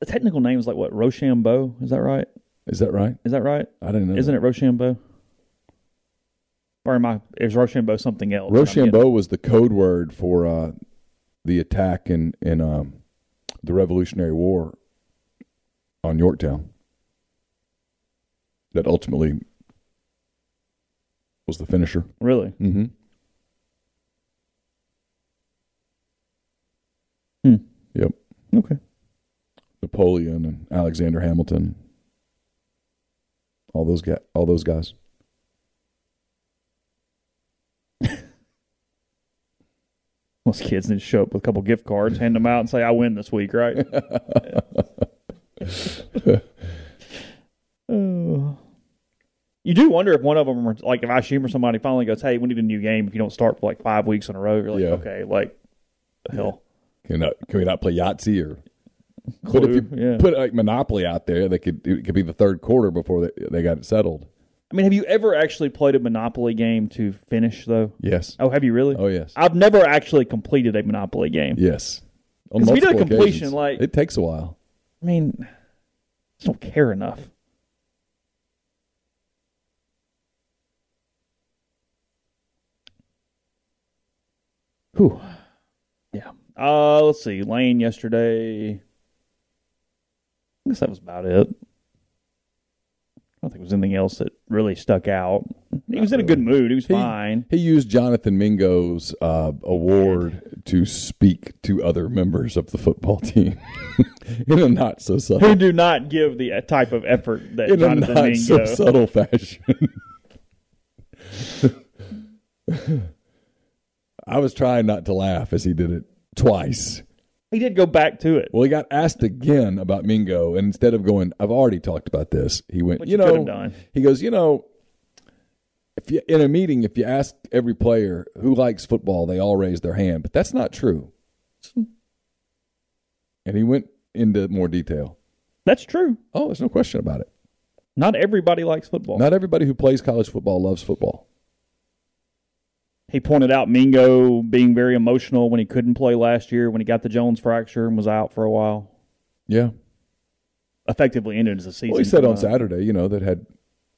The technical name is like what? Rochambeau? Is that right? Is that right? Is that right? I didn't know. Isn't it Rochambeau? Or am I? Is Rochambeau something else? that I'm getting- Rochambeau was the code word for uh, the attack in in um, the Revolutionary War on Yorktown. That ultimately was the finisher. Really? Mm-hmm. Hmm. Yep. Okay. Napoleon and Alexander Hamilton. All those guys. All those guys. Most kids need to show up with a couple gift cards, hand them out, and say, "I win this week," right? Oh. You do wonder if one of them, like if Isheem or somebody finally goes, "Hey, we need a new game. If you don't start for like five weeks in a row, you're like, Yeah. okay, like the hell." Can, can we not play Yahtzee or? But if you yeah. put like Monopoly out there, they could it could be the third quarter before they, they got it settled. I mean, have you ever actually played a Monopoly game to finish though? Yes. Oh, have you really? Oh yes. I've never actually completed a Monopoly game. Yes. On 'Cause if you do a multiple completion, occasions. like- it takes a while. I mean, I just don't care enough. Whew. Yeah. Uh, let's see. Lane yesterday. I guess that was about it. I don't think there was anything else that really stuck out. He was in a good mood. He was fine. He used Jonathan Mingo's uh, award to speak to other members of the football team in a not so subtle, Who do not give the uh, type of effort that in a Jonathan not Mingo. so subtle fashion. I was trying not to laugh as he did it twice. He did go back to it. Well, he got asked again about Mingo, and instead of going, "I've already talked about this," he went, Which "You you know," he goes, "You know." If you, in a meeting, if you ask every player who likes football, they all raise their hand, but that's not true. And he went into more detail. That's true. Oh, there's no question about it. Not everybody likes football. Not everybody who plays college football loves football. He pointed out Mingo being very emotional when he couldn't play last year when he got the Jones fracture and was out for a while. Yeah. Effectively ended the season. Well, he said on Saturday, you know, that had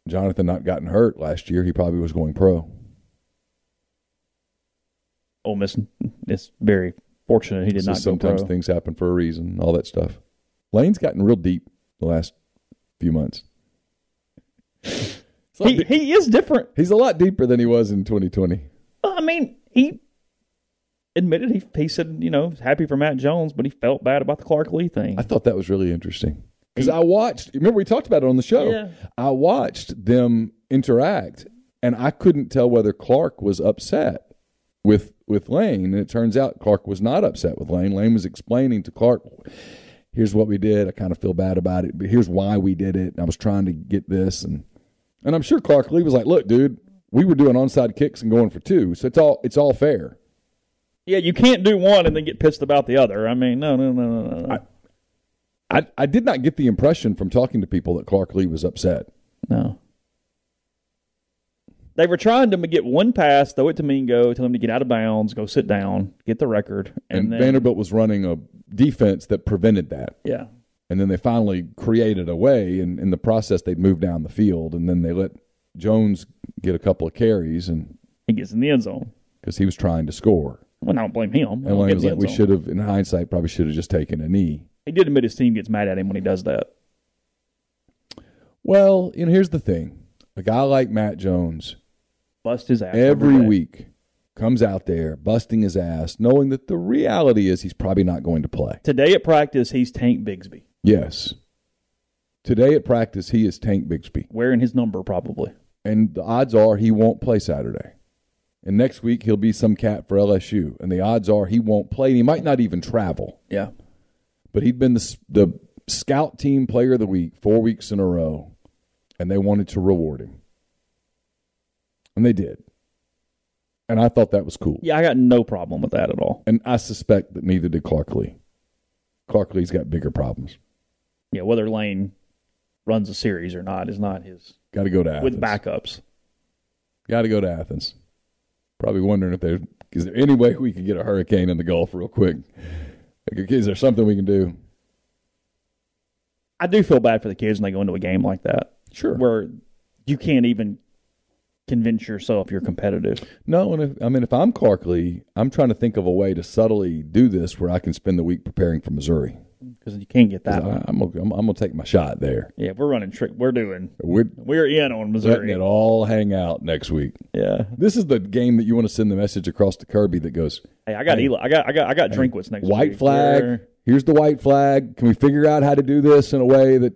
Jonathan not gotten hurt last year, he probably was going pro. Ole Miss is very fortunate he did So not sometimes things happen for a reason, all that stuff. Lane's gotten real deep the last few months. He, de- he is different. he's a lot deeper than he was in 2020. I mean, he admitted he he said you know happy for Matt Jones, but he felt bad about the Clark Lee thing. I thought that was really interesting because I watched. Remember, we talked about it on the show. Yeah. I watched them interact, and I couldn't tell whether Clark was upset with with Lane, and it turns out Clark was not upset with Lane. Lane was explaining to Clark, "Here's what we did. I kind of feel bad about it, but here's why we did it. I was trying to get this, and and I'm sure Clark Lee was like, "Look, dude." We were doing onside kicks and going for two, so it's all it's all fair. yeah, you can't do one and then get pissed about the other. I mean, no, no, no, no, no. I, I did not get the impression from talking to people that Clark Lee was upset. No. They were trying to get one pass, throw it to Mingo, tell him to get out of bounds, go sit down, get the record, and, and then Vanderbilt was running a defense that prevented that. yeah, And then they finally created a way, and in the process, they'd move down the field, and then they let Jones get a couple of carries, and he gets in the end zone. because he was trying to score, Well, I don't blame him. and He'll Lane was like, "We should have, in hindsight, probably should have just taken a knee." He did admit his team gets mad at him when he does that. Well, you know, here's the thing: a guy like Matt Jones, Bust his ass every week, comes out there busting his ass, knowing that the reality is he's probably not going to play. Today at practice, he's Tank Bigsby, Yes. Today at practice, he is Tank Bigsby. wearing his number probably. And the odds are he won't play Saturday. And next week he'll be some cat for LSU, and the odds are he won't play. And he might not even travel. Yeah. But he'd been the the scout team player of the week four weeks in a row, and they wanted to reward him, and they did. And I thought that was cool. Yeah, I got no problem with that at all. And I suspect that neither did Clark Lee. Clark Lee's got bigger problems. Yeah, whether Lane runs a series or not is not his Got to go to Athens. with backups. Got to go to Athens. Probably wondering if there is there any way we could get a hurricane in the Gulf real quick. Like, is there something we can do? I do feel bad for the kids when they go into a game like that. Sure. Where you can't even convince yourself you're competitive. No, and if, I mean if I'm Clark Lee, I'm trying to think of a way to subtly do this where I can spend the week preparing for Missouri. Because you can't get that I. I'm, gonna- I'm, I'm gonna take my shot there. Yeah, we're running trick. We're doing. We're We're in on Missouri. letting it all hang out next week. Yeah. This is the game that you want to send the message across to Kirby that goes Hey, I got Hey. Eli. I got. I got. I got Drinkwitz next week. white week. flag. We're- Here's the white flag. Can we figure out how to do this in a way that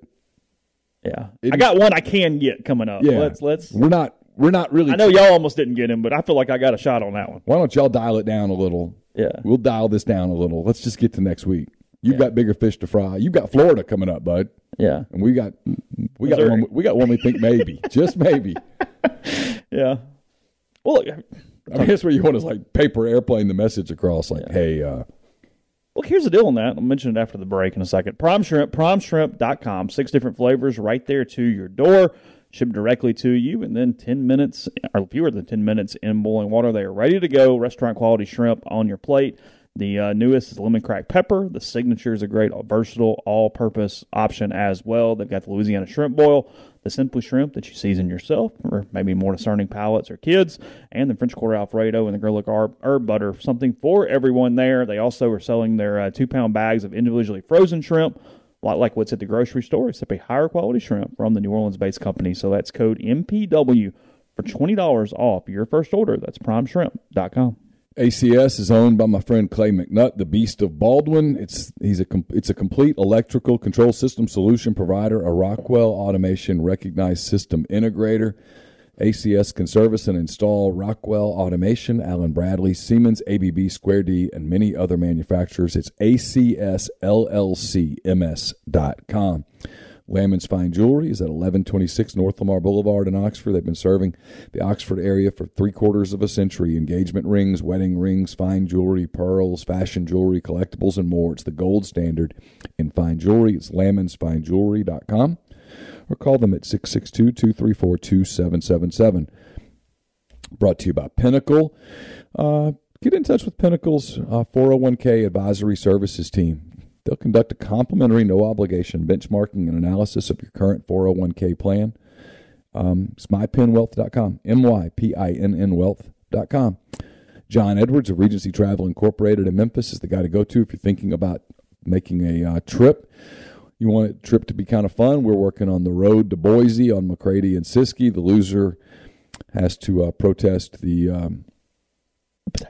Yeah. It I got one I can get coming up. yeah, Let's. Let's. we're not we're not really I know y'all almost didn't get him, but I feel like I got a shot on that one. Why don't y'all dial it down a little? Yeah. We'll dial this down a little. Let's just get to next week. You've got bigger fish to fry. You've got Florida coming up, bud, Yeah. and we got we got one. We got one. We think maybe, just maybe. Yeah. Well, look. I mean, that's where you want to like paper airplane the message across. Like, hey, uh, Look, here's the deal on that. I'll mention it after the break in a second. Prime Shrimp, primeshrimp.com. Six different flavors right there to your door, shipped directly to you. And then 10 minutes, or fewer than 10 minutes in boiling water. They are ready to go. Restaurant quality shrimp on your plate. The uh, newest is lemon crack pepper. The signature is a great versatile all purpose option as well. They've got the Louisiana shrimp boil, the Simply shrimp that you season yourself, or maybe more discerning palates or kids, and the French Quarter Alfredo and the garlic herb, herb butter. Something for everyone there. They also are selling their uh, two pound bags of individually frozen shrimp. a lot like what's at the grocery store, except a higher quality shrimp from the New Orleans based company. So that's code MPW for $20 off your first order. That's primeshrimp.com. ACS is owned by my friend Clay McNutt, the Beast of Baldwin. It's he's a it's a complete electrical control system solution provider, a Rockwell Automation recognized system integrator. ACS can service and install Rockwell Automation, Allen Bradley, Siemens, ABB, Square D, and many other manufacturers. It's ACSLLCMS.com. Lamons Fine Jewelry is at 1126 North Lamar Boulevard in Oxford. They've been serving the Oxford area for three quarters of a century. Engagement rings, wedding rings, fine jewelry, pearls, fashion jewelry, collectibles, and more. It's the gold standard in fine jewelry. It's lamonsfinejewelry.com or call them at 662 234 2777. Brought to you by Pinnacle. Uh, get in touch with Pinnacle's uh, 401k advisory services team. They'll conduct a complimentary, no obligation benchmarking and analysis of your current 401k plan. Um, it's mypinnwealth.com, M Y P I N N wealth.com. John Edwards of Regency Travel Incorporated in Memphis is the guy to go to if you're thinking about making a uh, trip. You want a trip to be kind of fun. We're working on the road to Boise on McCready and Siskey. The loser has to uh, protest the um,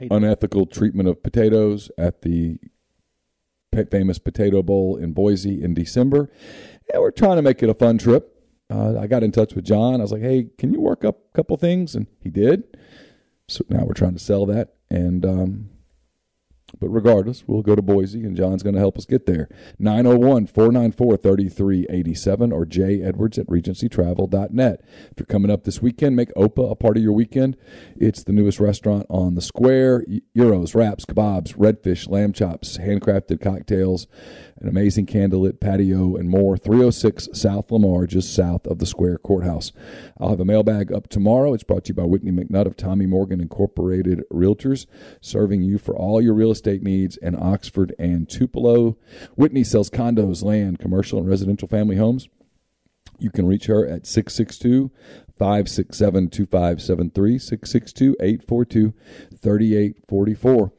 unethical treatment of potatoes at the famous Potato Bowl in Boise in December. And we're trying to make it a fun trip. Uh, I got in touch with John. I was like, hey, can you work up a couple things? And he did. So now we're trying to sell that. And um, but regardless, we'll go to Boise, and John's going to help us get there. 901 494 3387 or J Edwards at regencytravel.net. If you're coming up this weekend, make OPA a part of your weekend. It's the newest restaurant on the square. Gyros, wraps, kebabs, redfish, lamb chops, handcrafted cocktails, an amazing candlelit patio, and more. 306 South Lamar, just south of the Square Courthouse. I'll have a mailbag up tomorrow. It's brought to you by Whitney McNutt of Tommy Morgan Incorporated Realtors, serving you for all your real estate needs in Oxford and Tupelo. Whitney sells condos, land, commercial, and residential family homes. You can reach her at 662 567 2573, 662 842 3844.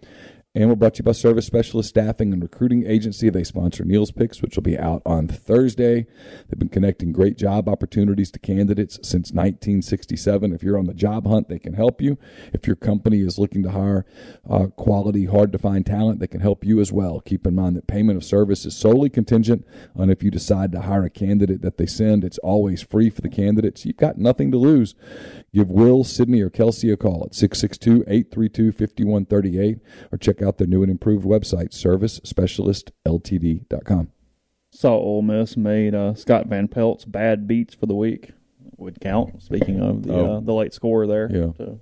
And we're brought to you by Service Specialist Staffing and Recruiting Agency. They sponsor Neal's Picks, which will be out on Thursday. They've been connecting great job opportunities to candidates since 1967. If you're on the job hunt, they can help you. If your company is looking to hire uh, quality, hard to find talent, they can help you as well. Keep in mind that payment of service is solely contingent on if you decide to hire a candidate that they send. It's always free for the candidates. You've got nothing to lose. Give Will, Sydney, or Kelsey a call at 662 832 5138 or check out their new and improved website, servicespecialistltd.com. Saw Ole Miss made uh, Scott Van Pelt's bad beats for the week. Would count. Speaking of the Oh. uh, the late score there, Yeah. to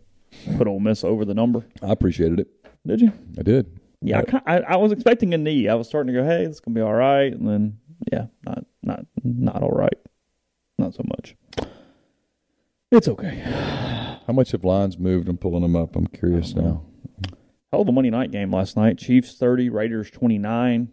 put Ole Miss over the number. I appreciated it. Did you? I did. Yeah, I, ki- I, I was expecting a knee. I was starting to go, hey, it's gonna be all right, and then yeah, not not not all right, not so much. It's okay. How much have lines moved? I'm pulling them up. I'm curious now. Hell a Monday night game last night. Chiefs thirty, Raiders twenty nine.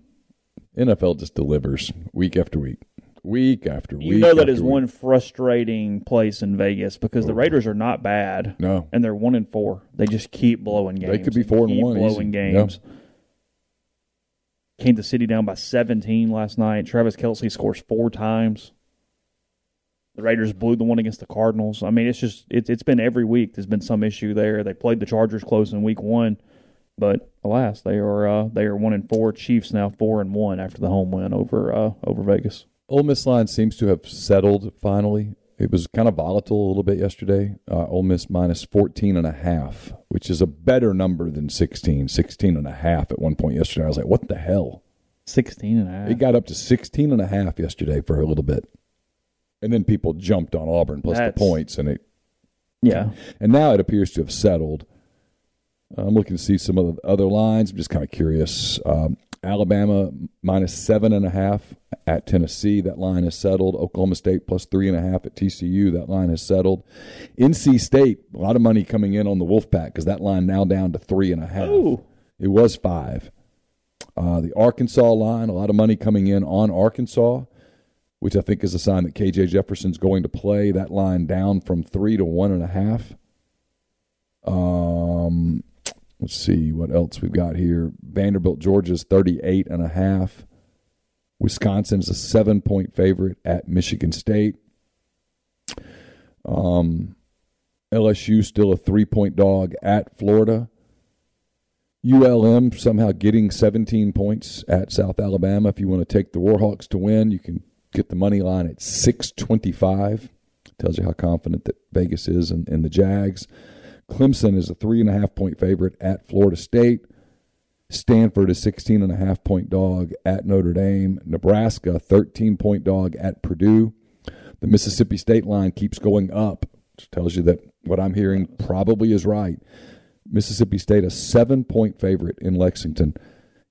NFL just delivers week after week, week after week. You know that is week. one frustrating place in Vegas because the oh. Raiders are not bad. No. and they're one and four. They just keep blowing games. They could be four and keep one blowing easy. games. Kansas City down by 17 last night. Travis Kelce scores four times. The Raiders blew the one against the Cardinals. I mean, it's just it's it's been every week. There's been some issue there. They played the Chargers close in week one, but alas, they are uh, they are one and four. Chiefs now four and one after the home win over uh, over Vegas. Ole Miss line seems to have settled finally. It was kind of volatile a little bit yesterday. Uh, Ole Miss minus 14 and a half, which is a better number than 16. 16 and a half at one point yesterday. I was like, what the hell? 16 and a half. It got up to 16 and a half yesterday for a little bit. And then people jumped on Auburn plus That's- the points and it yeah, and now it appears to have settled. I'm looking to see some of the other lines. I'm just kind of curious. Um, Alabama minus seven and a half at Tennessee. That line is settled. Oklahoma State plus three and a half at TCU. That line is settled. NC State, a lot of money coming in on the Wolfpack because that line now down to three and a half. Ooh. It was five. Uh, the Arkansas line, a lot of money coming in on Arkansas, which I think is a sign that KJ Jefferson's going to play. That line down from three to one and a half. Um, let's see what else we've got here. Vanderbilt, Georgia's 38 and a half. Wisconsin is a seven point favorite at Michigan State. Um, LSU still a three point dog at Florida. ULM somehow getting 17 points at South Alabama. If you want to take the Warhawks to win, you can get the money line at 625. Tells you how confident that Vegas is in the Jags. Clemson is a three and a half point favorite at Florida State. Stanford is 16 and a half point dog at Notre Dame. Nebraska 13 point dog at Purdue. The Mississippi State line keeps going up, which tells you that what I'm hearing probably is right. Mississippi State a seven point favorite in Lexington.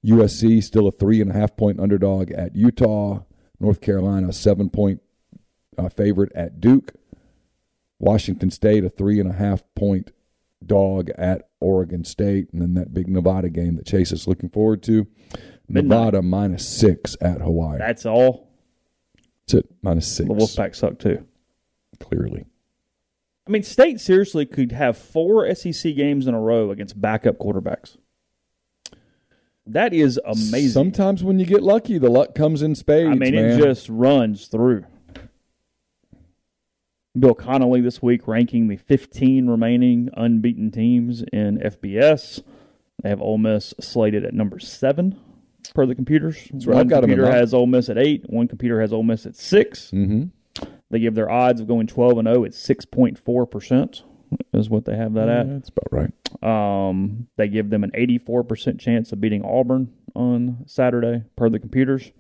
USC still a three and a half point underdog at Utah. North Carolina seven point uh, favorite at Duke. Washington State a three and a half point dog at Oregon State, and then that big Nevada game that Chase is looking forward to. Midnight. Nevada minus six at Hawaii. That's all. That's it. Minus six. The Wolfpack suck too. Clearly. I mean, State seriously could have four SEC games in a row against backup quarterbacks. That is amazing. Sometimes when you get lucky, the luck comes in spades. I mean, man. it just runs through. Bill Connolly this week ranking the 15 remaining unbeaten teams in FBS. They have Ole Miss slated at number seven per the computers. right. One I've got computer has Ole Miss at eight. One computer has Ole Miss at 6 Mm-hmm. They give their odds of going 12 and 0 at 6.4 percent. Is what they have that at. That's about right. Um, they give them an 84% chance of beating Auburn on Saturday, per the computers.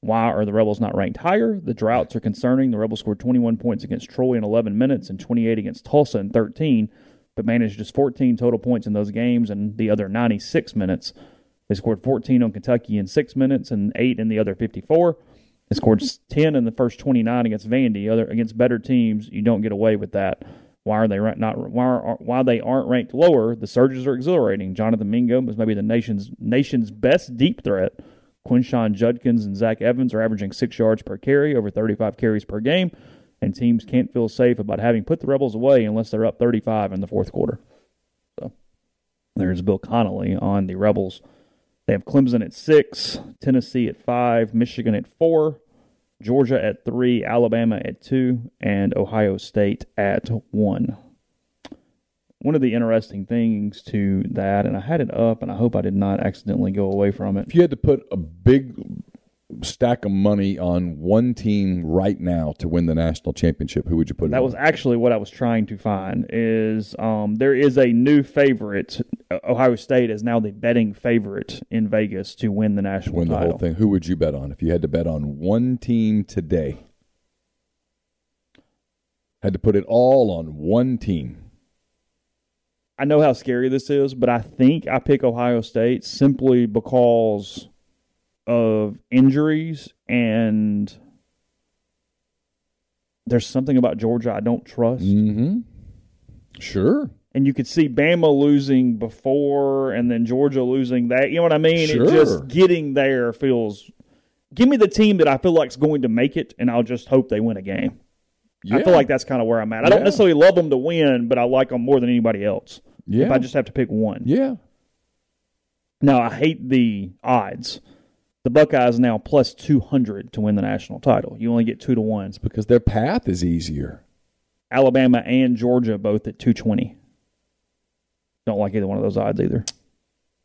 Why are the Rebels not ranked higher? The droughts are concerning. The Rebels scored 21 points against Troy in 11 minutes and 28 against Tulsa in 13, but managed just 14 total points in those games and the other 96 minutes. They scored 14 on Kentucky in six minutes and eight in the other 54. They scored 10 in the first 29 against Vandy. Other against better teams, you don't get away with that. Why are they not? Why are, why they aren't ranked lower? The surges are exhilarating. Jonathan Mingo was maybe the nation's nation's best deep threat. Quinshon Judkins and Zach Evans are averaging six yards per carry, over 35 carries per game, and teams can't feel safe about having put the Rebels away unless they're up 35 in the fourth quarter. So there's Bill Connolly on the Rebels. They have Clemson at six, Tennessee at five, Michigan at four, Georgia at three, Alabama at two, and Ohio State at one. One of the interesting things to that, and I had it up, and I hope I did not accidentally go away from it. If you had to put a big stack of money on one team right now to win the national championship, who would you put it That on? was actually what I was trying to find. Is um, there is a new favorite? Ohio State is now the betting favorite in Vegas to win the national win the title. whole thing. Who would you bet on if you had to bet on one team today? Had to put it all on one team. I know how scary this is, but I think I pick Ohio State simply because of injuries and there's something about Georgia I don't trust. Mm-hmm. Sure. And you could see Bama losing before and then Georgia losing that. You know what I mean? Sure. It just getting there feels give me the team that I feel like is going to make it and I'll just hope they win a game. I feel like that's kind of where I'm at. I don't necessarily love them to win, but I like them more than anybody else. Yeah. If I just have to pick one. yeah. Now I hate the odds. The Buckeyes now plus two hundred to win the national title. You only get two to ones Because their path is easier. Alabama and Georgia both at two twenty. Don't like either one of those odds either.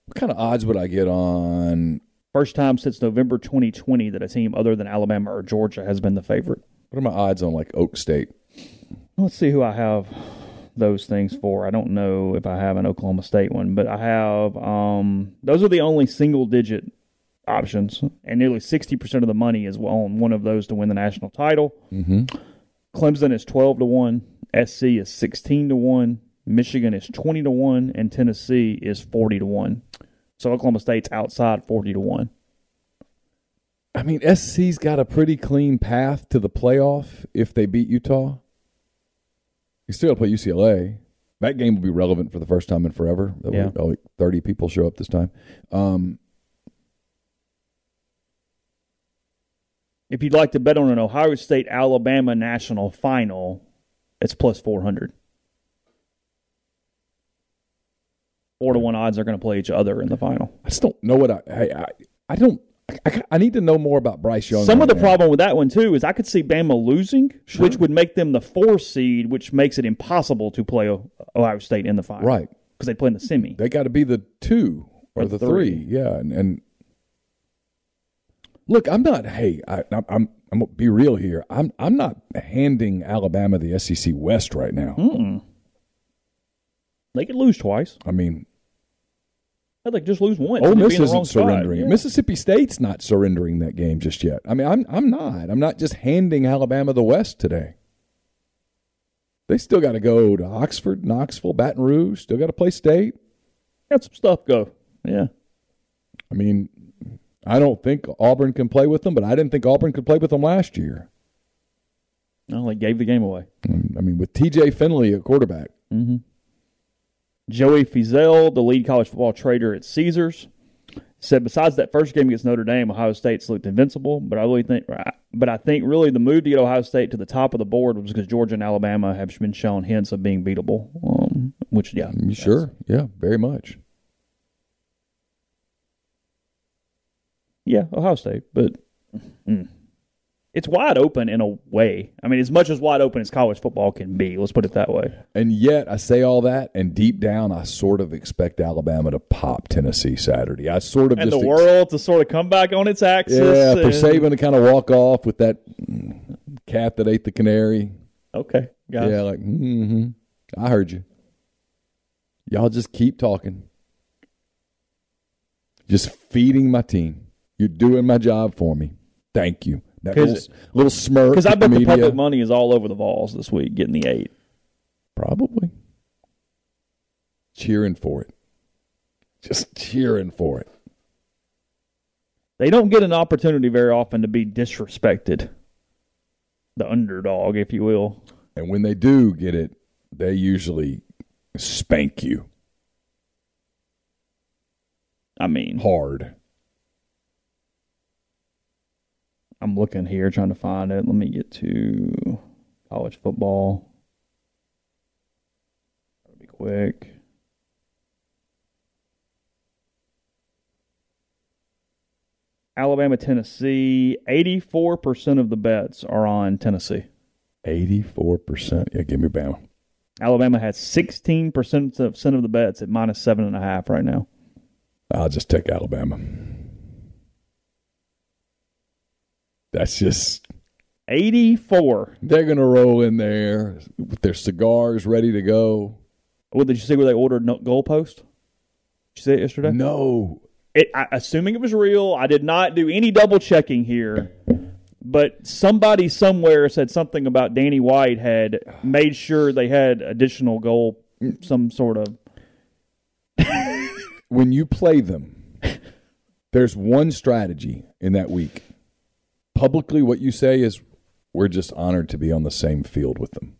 What kind of odds would I get on? First time since November 2020 that a team other than Alabama or Georgia has been the favorite. What are my odds on like Oak State? Let's see who I have those things for. I don't know if I have an Oklahoma State one, but I have um those are the only single digit options and nearly 60% of the money is on one of those to win the national title. Mm-hmm. Clemson is 12 to 1, SC is 16 to 1, Michigan is 20 to 1 and Tennessee is 40 to 1. So Oklahoma State's outside 40 to 1. I mean, SC's got a pretty clean path to the playoff if they beat Utah. You still got to play UCLA. That game will be relevant for the first time in forever. That Yeah. will- Like thirty people show up this time. Um, If you'd like to bet on an Ohio State Alabama national final, it's plus 400. Four to one odds are going to play each other in the final. I just don't know what I, I I I don't I, I need to know more about Bryce Young. Some of the now. problem with that one too is I could see Bama losing, which would make them the four seed, which makes it impossible to play Ohio State in the final, Right. Because they play in the semi. They got to be the two or, Or the three. three. Yeah, and, and look, I'm not. Hey, I, I'm I'm I'm gonna be real here. I'm I'm not handing Alabama the SEC West right now. Mm-mm. They could lose twice. I mean, I'd like just lose once. Ole Miss be in the wrong isn't surrendering. Yeah. Mississippi State's not surrendering that game just yet. I mean, I'm I'm not. I'm not just handing Alabama the West today. They still got to go to Oxford, Knoxville, Baton Rouge. Still got to play state. Got some stuff go. Yeah. I mean, I don't think Auburn can play with them, but I didn't think Auburn could play with them last year. No, they gave the game away. I mean, with T.J. Finley at quarterback. Mm-hmm. Joey Feazel, the lead college football trader at Caesars, said besides that first game against Notre Dame, Ohio State's looked invincible. But I really think, but I think really the move to get Ohio State to the top of the board was because Georgia and Alabama have been shown hints of being beatable. Um, which yeah, You Sure, yeah, very much. yeah, Ohio State, but mm, it's wide open in a way. I mean, as much as wide open as college football can be. Let's put it that way. And yet, I say all that, and deep down, I sort of expect Alabama to pop Tennessee Saturday. I sort of And just the ex- world to sort of come back on its axis. yeah, for and- Saban to kind of walk off with that cat that ate the canary. Okay, got it. Yeah, like, mm-hmm. I heard you. Y'all just keep talking. Just feeding my team. You're doing my job for me. Thank you. That little, little smirk. Because I bet the, media. public money is all over the Vols this week, getting the eight. Probably. Cheering for it. Just cheering for it. They don't get an opportunity very often to be disrespected. The underdog, if you will. And when they do get it, they usually spank you I mean, hard. I'm looking here trying to find it. Let me get to college football. That'll be quick. Alabama, Tennessee. 84% of the bets are on Tennessee. 84%. Yeah, give me Bama. Alabama has 16% of the bets at minus seven and a half right now. I'll just take Alabama. That's just 84. they're gonna roll in there with their cigars ready to go. Well, did you see where they ordered no- goalpost? Did you see it yesterday? No, It, I, assuming it was real, I did not do any double checking here. But somebody somewhere said something about Danny White had made sure they had additional goal, some sort of. when you play them, there's one strategy in that week. Publicly, what you say is, "We're just honored to be on the same field with them."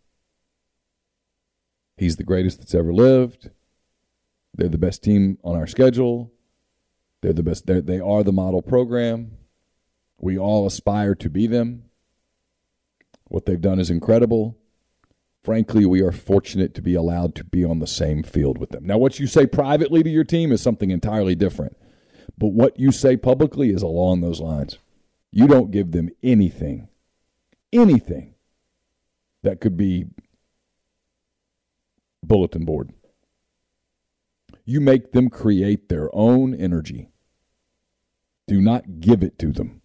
He's the greatest that's ever lived. They're the best team on our schedule. They're the best. They're, they are the model program. We all aspire to be them. What they've done is incredible. Frankly, we are fortunate to be allowed to be on the same field with them. Now, what you say privately to your team is something entirely different. But what you say publicly is along those lines. You don't give them anything, anything that could be bulletin board. You make them create their own energy. Do not give it to them.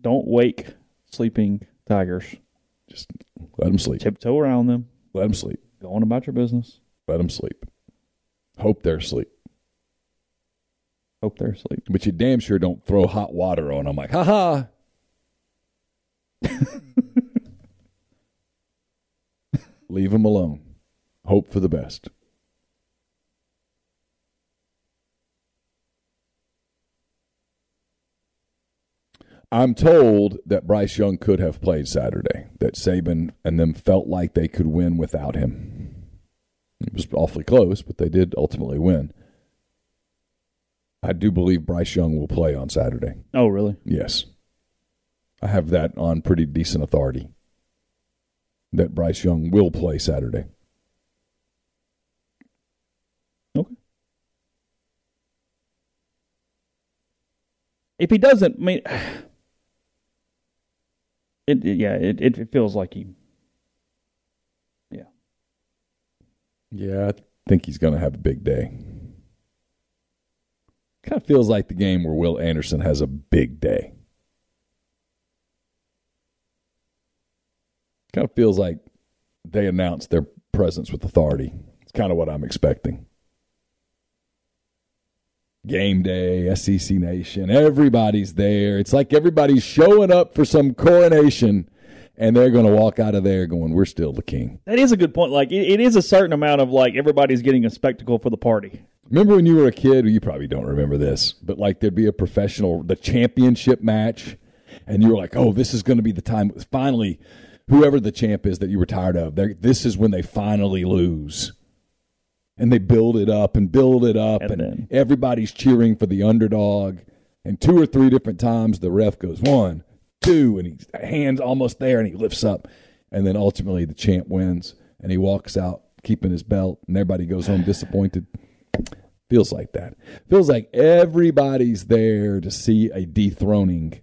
Don't wake sleeping tigers. Just let them sleep. Tiptoe around them. Let them sleep. Go on about your business. Let them sleep. Hope they're asleep. Hope they're asleep. But you damn sure don't throw hot water on them I'm like, ha ha. Leave them alone. Hope for the best. I'm told that Bryce Young could have played Saturday, that Saban and them felt like they could win without him. It was awfully close, but they did ultimately win. I do believe Bryce Young will play on Saturday. Oh, really? Yes. I have that on pretty decent authority that Bryce Young will play Saturday. Okay. If he doesn't, I mean, it, it yeah, it, it feels like he, yeah, yeah. I think he's going to have a big day. Kind of feels like the game where Will Anderson has a big day. Kind of feels like they announced their presence with authority. It's kind of what I'm expecting. Game day, SEC Nation, everybody's there. It's like everybody's showing up for some coronation, and they're going to walk out of there going, We're still the king. That is a good point. Like it, it is a certain amount of like everybody's getting a spectacle for the party. Remember when you were a kid? You probably don't remember this, but like there'd be a professional, the championship match, and you were like, "Oh, this is going to be the time." Finally, whoever the champ is that you were tired of, this is when they finally lose, and they build it up and build it up, And and, then- everybody's cheering for the underdog. And two or three different times, the ref goes one, two, and he's hands almost there, and he lifts up, and then ultimately the champ wins, and he walks out keeping his belt, and everybody goes home disappointed. Feels like that. Feels like everybody's there to see a dethroning,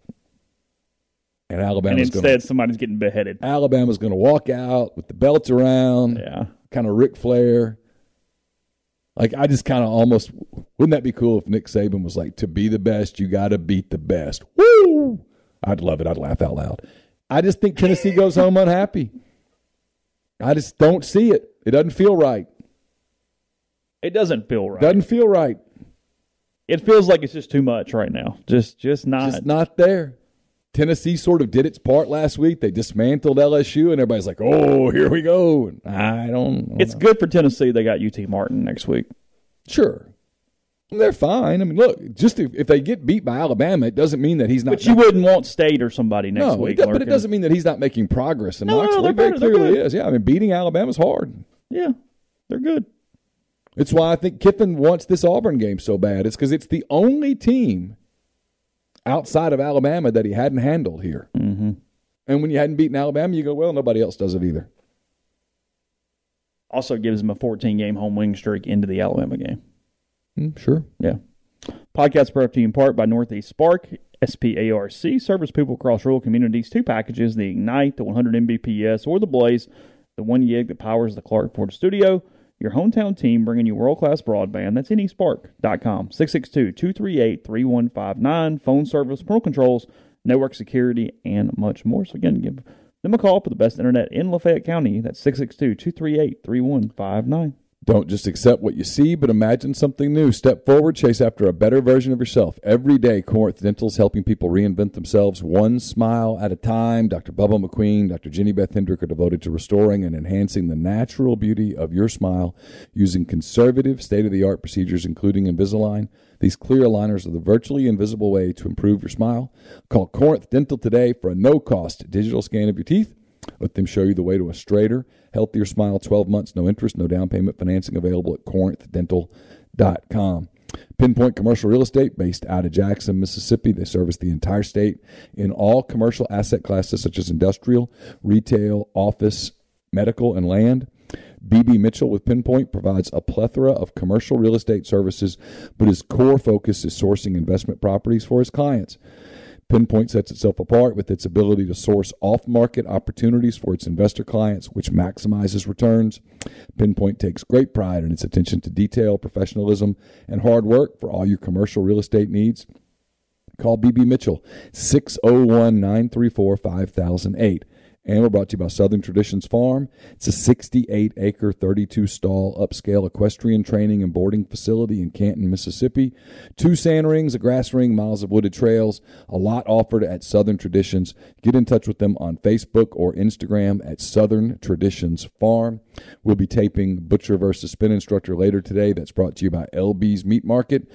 and And Alabama's instead, going. somebody's getting beheaded. Alabama's going to walk out with the belts around, Yeah. kind of Ric Flair. Like I just kind of almost wouldn't that be cool if Nick Saban was like, "To be the best, you got to beat the best." Woo! I'd love it. I'd laugh out loud. I just think Tennessee goes home unhappy. I just don't see it. It doesn't feel right. It doesn't feel right. Doesn't feel right. It feels like it's just too much right now. Just, just not. just not there. Tennessee sort of did its part last week. They dismantled LSU, and everybody's like, "Oh, here we go." And I don't. it's good for Tennessee. They got UT Martin next week. sure they're fine. I mean, look, just if, if they get beat by Alabama, it doesn't mean that he's not. But you wouldn't want State or somebody next no, week. does- but it doesn't mean that he's not making progress in No, no, Knoxville. they're He very better. They're clearly good. is. Yeah, I mean, beating Alabama's hard. Yeah, they're good. It's why I think Kiffin wants this Auburn game so bad. It's because it's the only team outside of Alabama that he hadn't handled here. Mm-hmm. And when you hadn't beaten Alabama, you go, well, nobody else does it either. Also gives him a 14 game home wing streak into the Alabama game. Mm, sure. Yeah. Podcast brought to you in part by Northeast Spark, SPARC, service people across rural communities. Two packages the Ignite, the 100 Mbps, or the Blaze, the one gig that powers the Clark Ford studio. Your hometown team bringing you world class broadband. That's nespark.com. 662 238 3159. Phone service, parental controls, network security, and much more. So, again, give them a call for the best internet in Lafayette County. That's 662 238 3159. Don't just accept what you see, but imagine something new. Step forward, chase after a better version of yourself. Every day, Corinth Dental is helping people reinvent themselves one smile at a time. Dr. Bubba McQueen, Dr. Jenny Beth Hendrick are devoted to restoring and enhancing the natural beauty of your smile using conservative, state of the art procedures, including Invisalign. These clear aligners are the virtually invisible way to improve your smile. Call Corinth Dental today for a no cost digital scan of your teeth. Let them show you the way to a straighter, healthier smile. 12 months, no interest, no down payment financing available at corinthdental.com. Pinpoint Commercial Real Estate, based out of Jackson, Mississippi. They service the entire state in all commercial asset classes such as industrial, retail, office, medical, and land. BB Mitchell with Pinpoint provides a plethora of commercial real estate services, but his core focus is sourcing investment properties for his clients. Pinpoint sets itself apart with its ability to source off market opportunities for its investor clients, which maximizes returns. Pinpoint takes great pride in its attention to detail, professionalism, and hard work for all your commercial real estate needs. Call BB Mitchell, 601 934 5008. And we're brought to you by Southern Traditions Farm. It's a 68 acre, 32 stall upscale equestrian training and boarding facility in Canton, Mississippi. Two sand rings, a grass ring, miles of wooded trails, a lot offered at Southern Traditions. Get in touch with them on Facebook or Instagram at Southern Traditions Farm. We'll be taping Butcher versus Spin Instructor later today. That's brought to you by LB's Meat Market.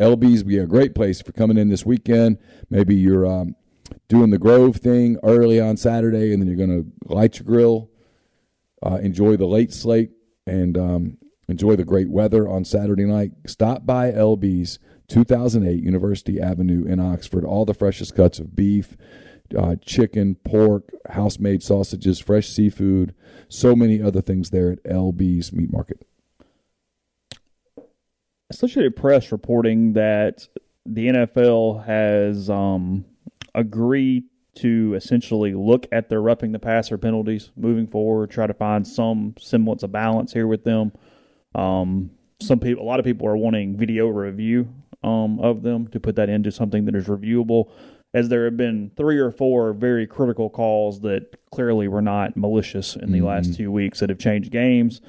LB's be a great place for coming in this weekend. Maybe you're um, doing the Grove thing early on Saturday, and then you're going to light your grill, uh, enjoy the late slate, and um, enjoy the great weather on Saturday night. Stop by LB's 2008 University Avenue in Oxford. All the freshest cuts of beef, uh, chicken, pork, house made sausages, fresh seafood, so many other things there at LB's Meat Market. Associated Press reporting that the NFL has um, agreed to essentially look at their roughing the passer penalties moving forward, try to find some semblance of balance here with them. Um, some people, a lot of people are wanting video review um, of them to put that into something that is reviewable, as there have been three or four very critical calls that clearly were not malicious in the mm-hmm. last two weeks that have changed games,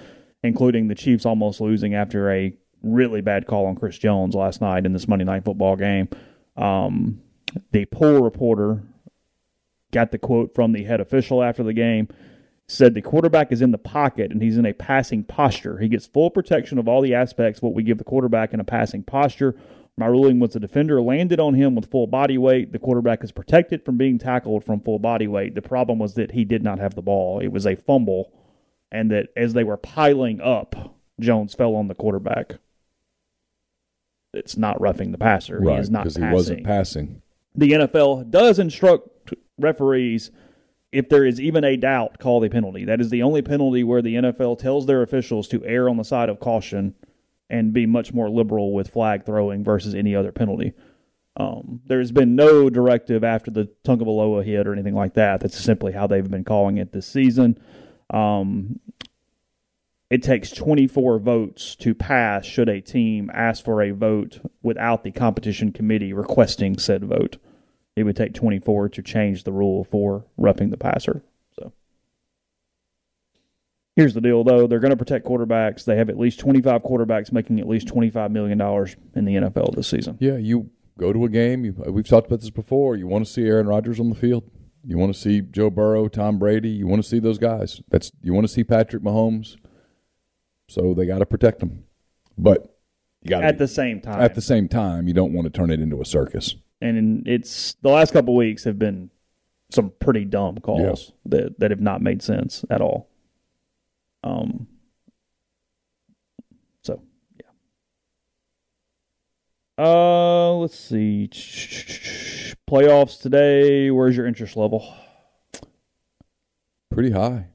including the Chiefs almost losing after a really bad call on Chris Jones last night in this Monday Night Football game. Um, the poll reporter got the quote from the head official after the game said the quarterback is in the pocket and he's in a passing posture. He gets full protection of all the aspects what we give the quarterback in a passing posture. My ruling was the defender landed on him with full body weight. The quarterback is protected from being tackled from full body weight. The problem was that he did not have the ball. It was a fumble, and that as they were piling up, Jones fell on the quarterback. It's not roughing the passer. Right, he is not because he wasn't passing. The NFL does instruct referees, if there is even a doubt, call the penalty. That is the only penalty where the NFL tells their officials to err on the side of caution and be much more liberal with flag throwing versus any other penalty. Um, there's been no directive after the Tagovailoa hit or anything like that. That's simply how they've been calling it this season. Um, it takes 24 votes to pass should a team ask for a vote without the competition committee requesting said vote it would take 24 to change the rule for roughing the passer. So here's the deal, though: they're going to protect quarterbacks. They have at least 25 quarterbacks making at least 25 million dollars in the NFL this season. Yeah, you go to a game. You, we've talked about this before. You want to see Aaron Rodgers on the field. You want to see Joe Burrow, Tom Brady. You want to see those guys. That's you want to see Patrick Mahomes. So they got to protect them, but you got at be, the same time. At the same time, you don't want to turn it into a circus and it's the last couple weeks have been some pretty dumb calls yeah. that that have not made sense at all. Um. So yeah. Uh, let's see. Playoffs today. Where's your interest level? Pretty high.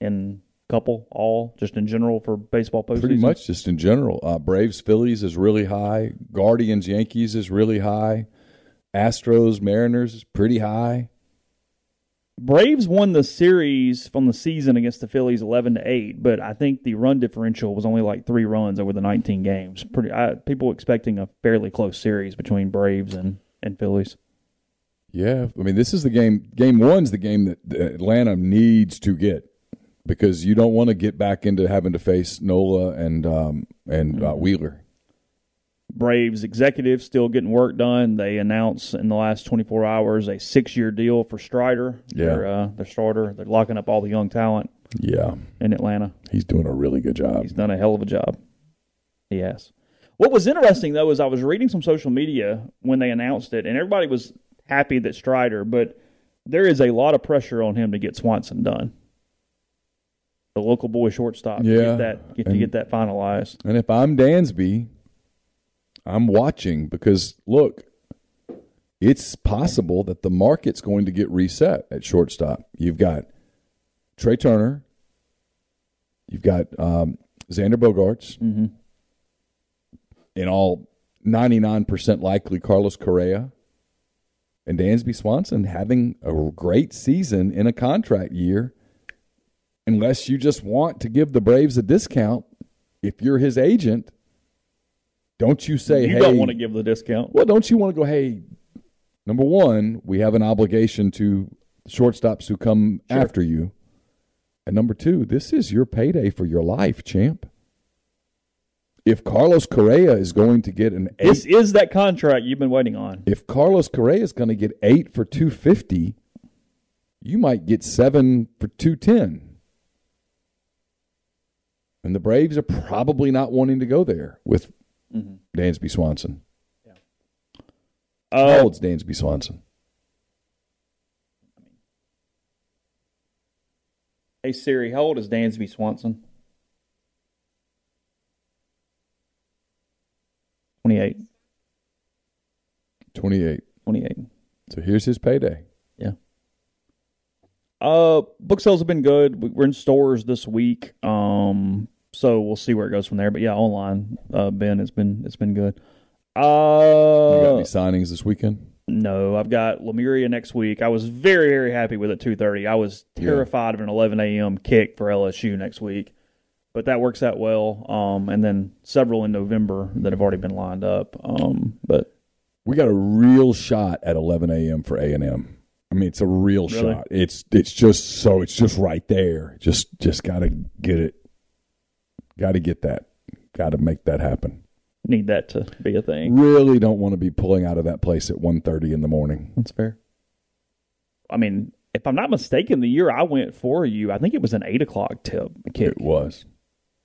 In couple, all, just in general for baseball postseason? Pretty much just in general. Uh, Braves, Phillies is really high. Guardians, Yankees is really high. Astros, Mariners is pretty high. Braves won the series from the season against the Phillies eleven to eight, but I think the run differential was only like three runs over the nineteen games. Pretty I, people expecting a fairly close series between Braves and and Phillies. Yeah, I mean this is the game. Game one's the game that Atlanta needs to get because you don't want to get back into having to face Nola and um, and uh, mm-hmm. Wheeler. Braves executives still getting work done. They announced in the last 24 hours a six-year deal for Strider. Yeah, their, uh, their starter. They're locking up all the young talent. Yeah, in Atlanta, he's doing a really good job. He's done a hell of a job. He has. What was interesting though is I was reading some social media when they announced it, and everybody was happy that Strider, but there is a lot of pressure on him to get Swanson done. The local boy shortstop, yeah, to get that get and, to get that finalized. And if I'm Dansby, I'm watching because look, it's possible that the market's going to get reset at shortstop. You've got Trea Turner, you've got um, Xander Bogaerts, mm-hmm. in all 99% likely Carlos Correa, and Dansby Swanson having a great season in a contract year. Unless you just want to give the Braves a discount, if you're his agent, don't you say, you hey, don't want to give the discount. Well, don't you want to go, hey, number one, we have an obligation to shortstops who come sure. after you. And number two, this is your payday for your life, champ. If Carlos Correa is going to get an eight, this is that contract you've been waiting on. If Carlos Correa is going to get eight for two fifty, you might get seven for two ten. And the Braves are probably not wanting to go there with mm-hmm. Dansby Swanson. Yeah. Uh, How old's Dansby Swanson? Hey Siri, how old is Dansby Swanson? 28. 28. 28. So here's his payday. Yeah. Uh, book sales have been good. We're in stores this week. Um, so we'll see where it goes from there. But yeah, online, uh, Ben, it's been it's been good. Uh, You got any signings this weekend? no, I've got Lemuria next week. I was very, very happy with it. Two thirty. I was Yeah. terrified of an eleven a.m. kick for LSU next week, but that works out well. Um, and then several in November that have already been lined up. Um, but We got a real shot at 11 a.m. for A and M. I mean, it's a real Really? shot. It's it's just so it's just right there. Just just got to get it. Got to get that. Got to make that happen. need that to be a thing. Really don't want to be pulling out of that place at 1.30 in the morning. That's fair. I mean, if I'm not mistaken, the year I went for you, I think it was an eight o'clock tip kick. It was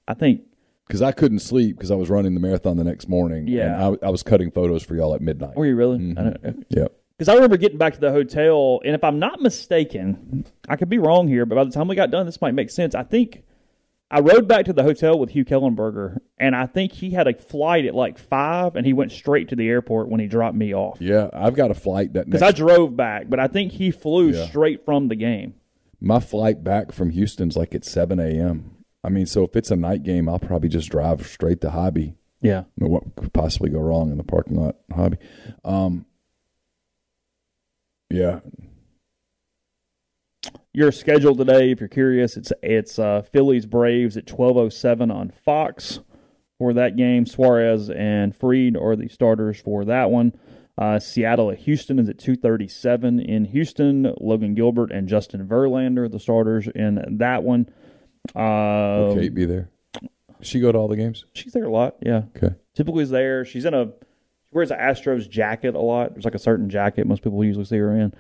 I think because I couldn't sleep because I was running the marathon the next morning. Yeah. and I, I was cutting photos for y'all at midnight. Were you really? Mhm. I don't- Yep. Because I remember getting back to the hotel, and if I'm not mistaken, I could be wrong here, but by the time we got done, this might make sense. I think I rode back to the hotel with Hugh Kellenberger, and I think he had a flight at like five, and he went straight to the airport when he dropped me off. Yeah, I've got a flight that Because. I drove back, but I think he flew Yeah. straight from the game. my flight back from Houston's like at 7 a.m. I mean, so if it's a night game, I'll probably just drive straight to Hobby. Yeah. I mean, what could possibly go wrong in the parking lot hobby? Um, yeah, Your schedule today, if you're curious, it's it's uh, Phillies Braves at 12:07 on Fox for that game. Suarez and Fried are the starters for that one. Uh, Seattle at Houston is at 2:37 in Houston. Logan Gilbert and Justin Verlander the starters in that one. Uh, will Kate be there? Does she go to all the games? She's there a lot. Yeah, Okay. typically is there. She's in a she wears an Astros jacket a lot. There's like a certain jacket most people usually see her in.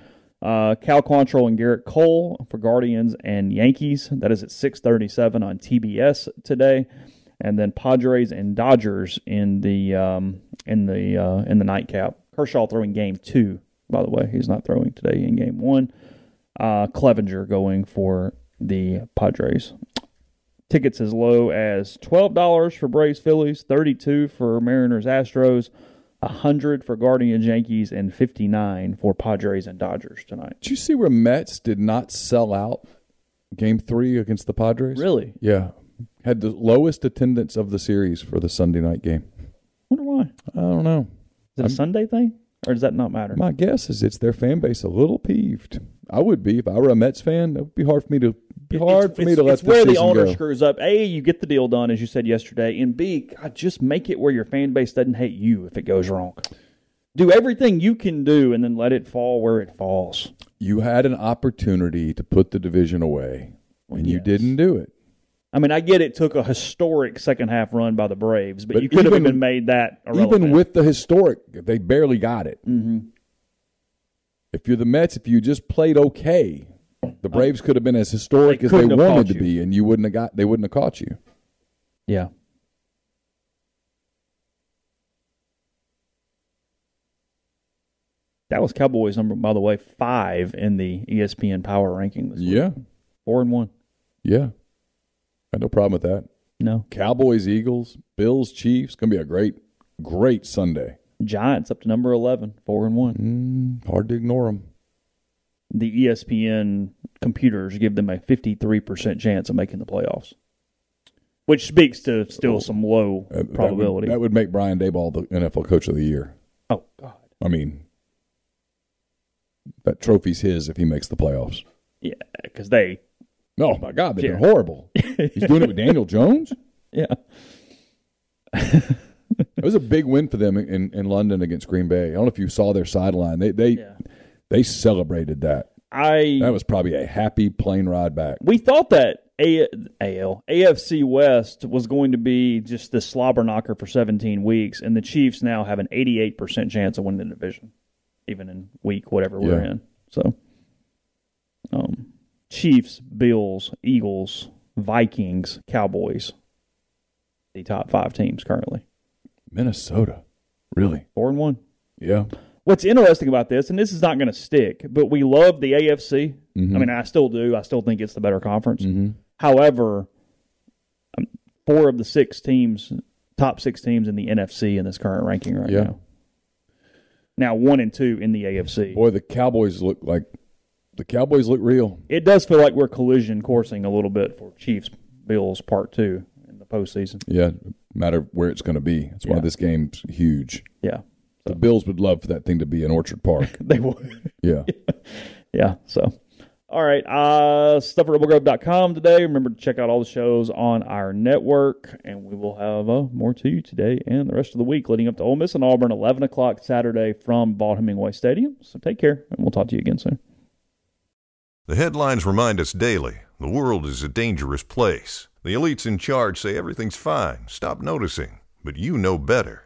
Uh, Cal Quantrill and Gerrit Cole for Guardians and Yankees. That is at 6:37 on TBS today, and then Padres and Dodgers in the um, in the uh, in the nightcap. Kershaw throwing game two. By the way, he's not throwing today in game one. Uh, Clevinger going for the Padres. Tickets as low as twelve dollars for Braves Phillies, thirty two for Mariners Astros, hundred for Guardians Yankees, and fifty nine for Padres and Dodgers tonight. Did you see where Mets did not sell out game three against the Padres? Really? Yeah. Had the lowest attendance of the series for the Sunday night game. Wonder why? I don't know. Is it a Sunday thing, or does that not matter? My guess is it's their fan base a little peeved. I would be if I were a Mets fan. It would be hard for me to hard it's, for me to let it's where the owner go. screws up. A, you get the deal done as you said yesterday, and B, God, just make it where your fan base doesn't hate you if it goes wrong. Do everything you can do, and then let it fall where it falls. You had an opportunity to put the division away, and you didn't do it. I mean, I get it took a historic second half run by the Braves, but, But you could have even- even made that irrelevant. Even with the historic, they barely got it. Mhm. If you're the Mets, if you just played okay, the Braves could have been as historic They as they wanted to be, and you wouldn't have got. They wouldn't have caught you. Yeah. That was Cowboys number, by the way, five in the ESPN Power ranking. This week. Yeah, four and one. yeah. Got no problem with that. No Cowboys, Eagles, Bills, Chiefs. Going to be a great, great Sunday. Giants up to number eleven, four and one. Mm, hard to ignore them. The ESPN computers give them a fifty-three percent chance of making the playoffs, which speaks to still some low Uh, that would- probability. That would, make Brian Daboll the NFL Coach of the Year. oh God, I mean, that trophy's his if he makes the playoffs. yeah, because they, Oh my God, they've Yeah. been horrible. He's doing it with Daniel Jones. yeah, It was a big win for them in, in London against Green Bay. I don't know if you saw their sideline. They they Yeah. They celebrated that. I That was probably a happy plane ride back. we thought that a- AL AFC West was going to be just the slobber knocker for 17 weeks, and the Chiefs now have an 88 percent chance of winning the division, even in week whatever we're Yeah. in. So, um, Chiefs, Bills, Eagles, Vikings, Cowboys, the top five teams currently Minnesota, really? four and one. Yeah. What's interesting about this, and this is not going to stick, but we love the AFC. Mm-hmm. I mean, I still do. I still think it's the better conference. hmm However, um, four of the six teams, top six teams in the NFC in this current ranking right Yeah. now. Now, one and two in the AFC. Boy, the Cowboys look like the Cowboys look real. It does feel like we're collision coursing a little bit for Chiefs Bills Part Two in the postseason. Yeah, matter where it's going to be. That's why Yeah. this game's huge. Yeah, The Bills would love for that thing to be in Orchard Park. they would. yeah. yeah. So, all right. Uh, stuff at rebelgrove.com today. Remember to check out all the shows on our network, and we will have uh, more to you today and the rest of the week leading up to Ole Miss and Auburn, 11 o'clock Saturday from Vaught-Hemingway Stadium. So take care, and we'll talk to you again soon. The headlines remind us daily the world is a dangerous place. The elites in charge say everything's fine, stop noticing. But you know better.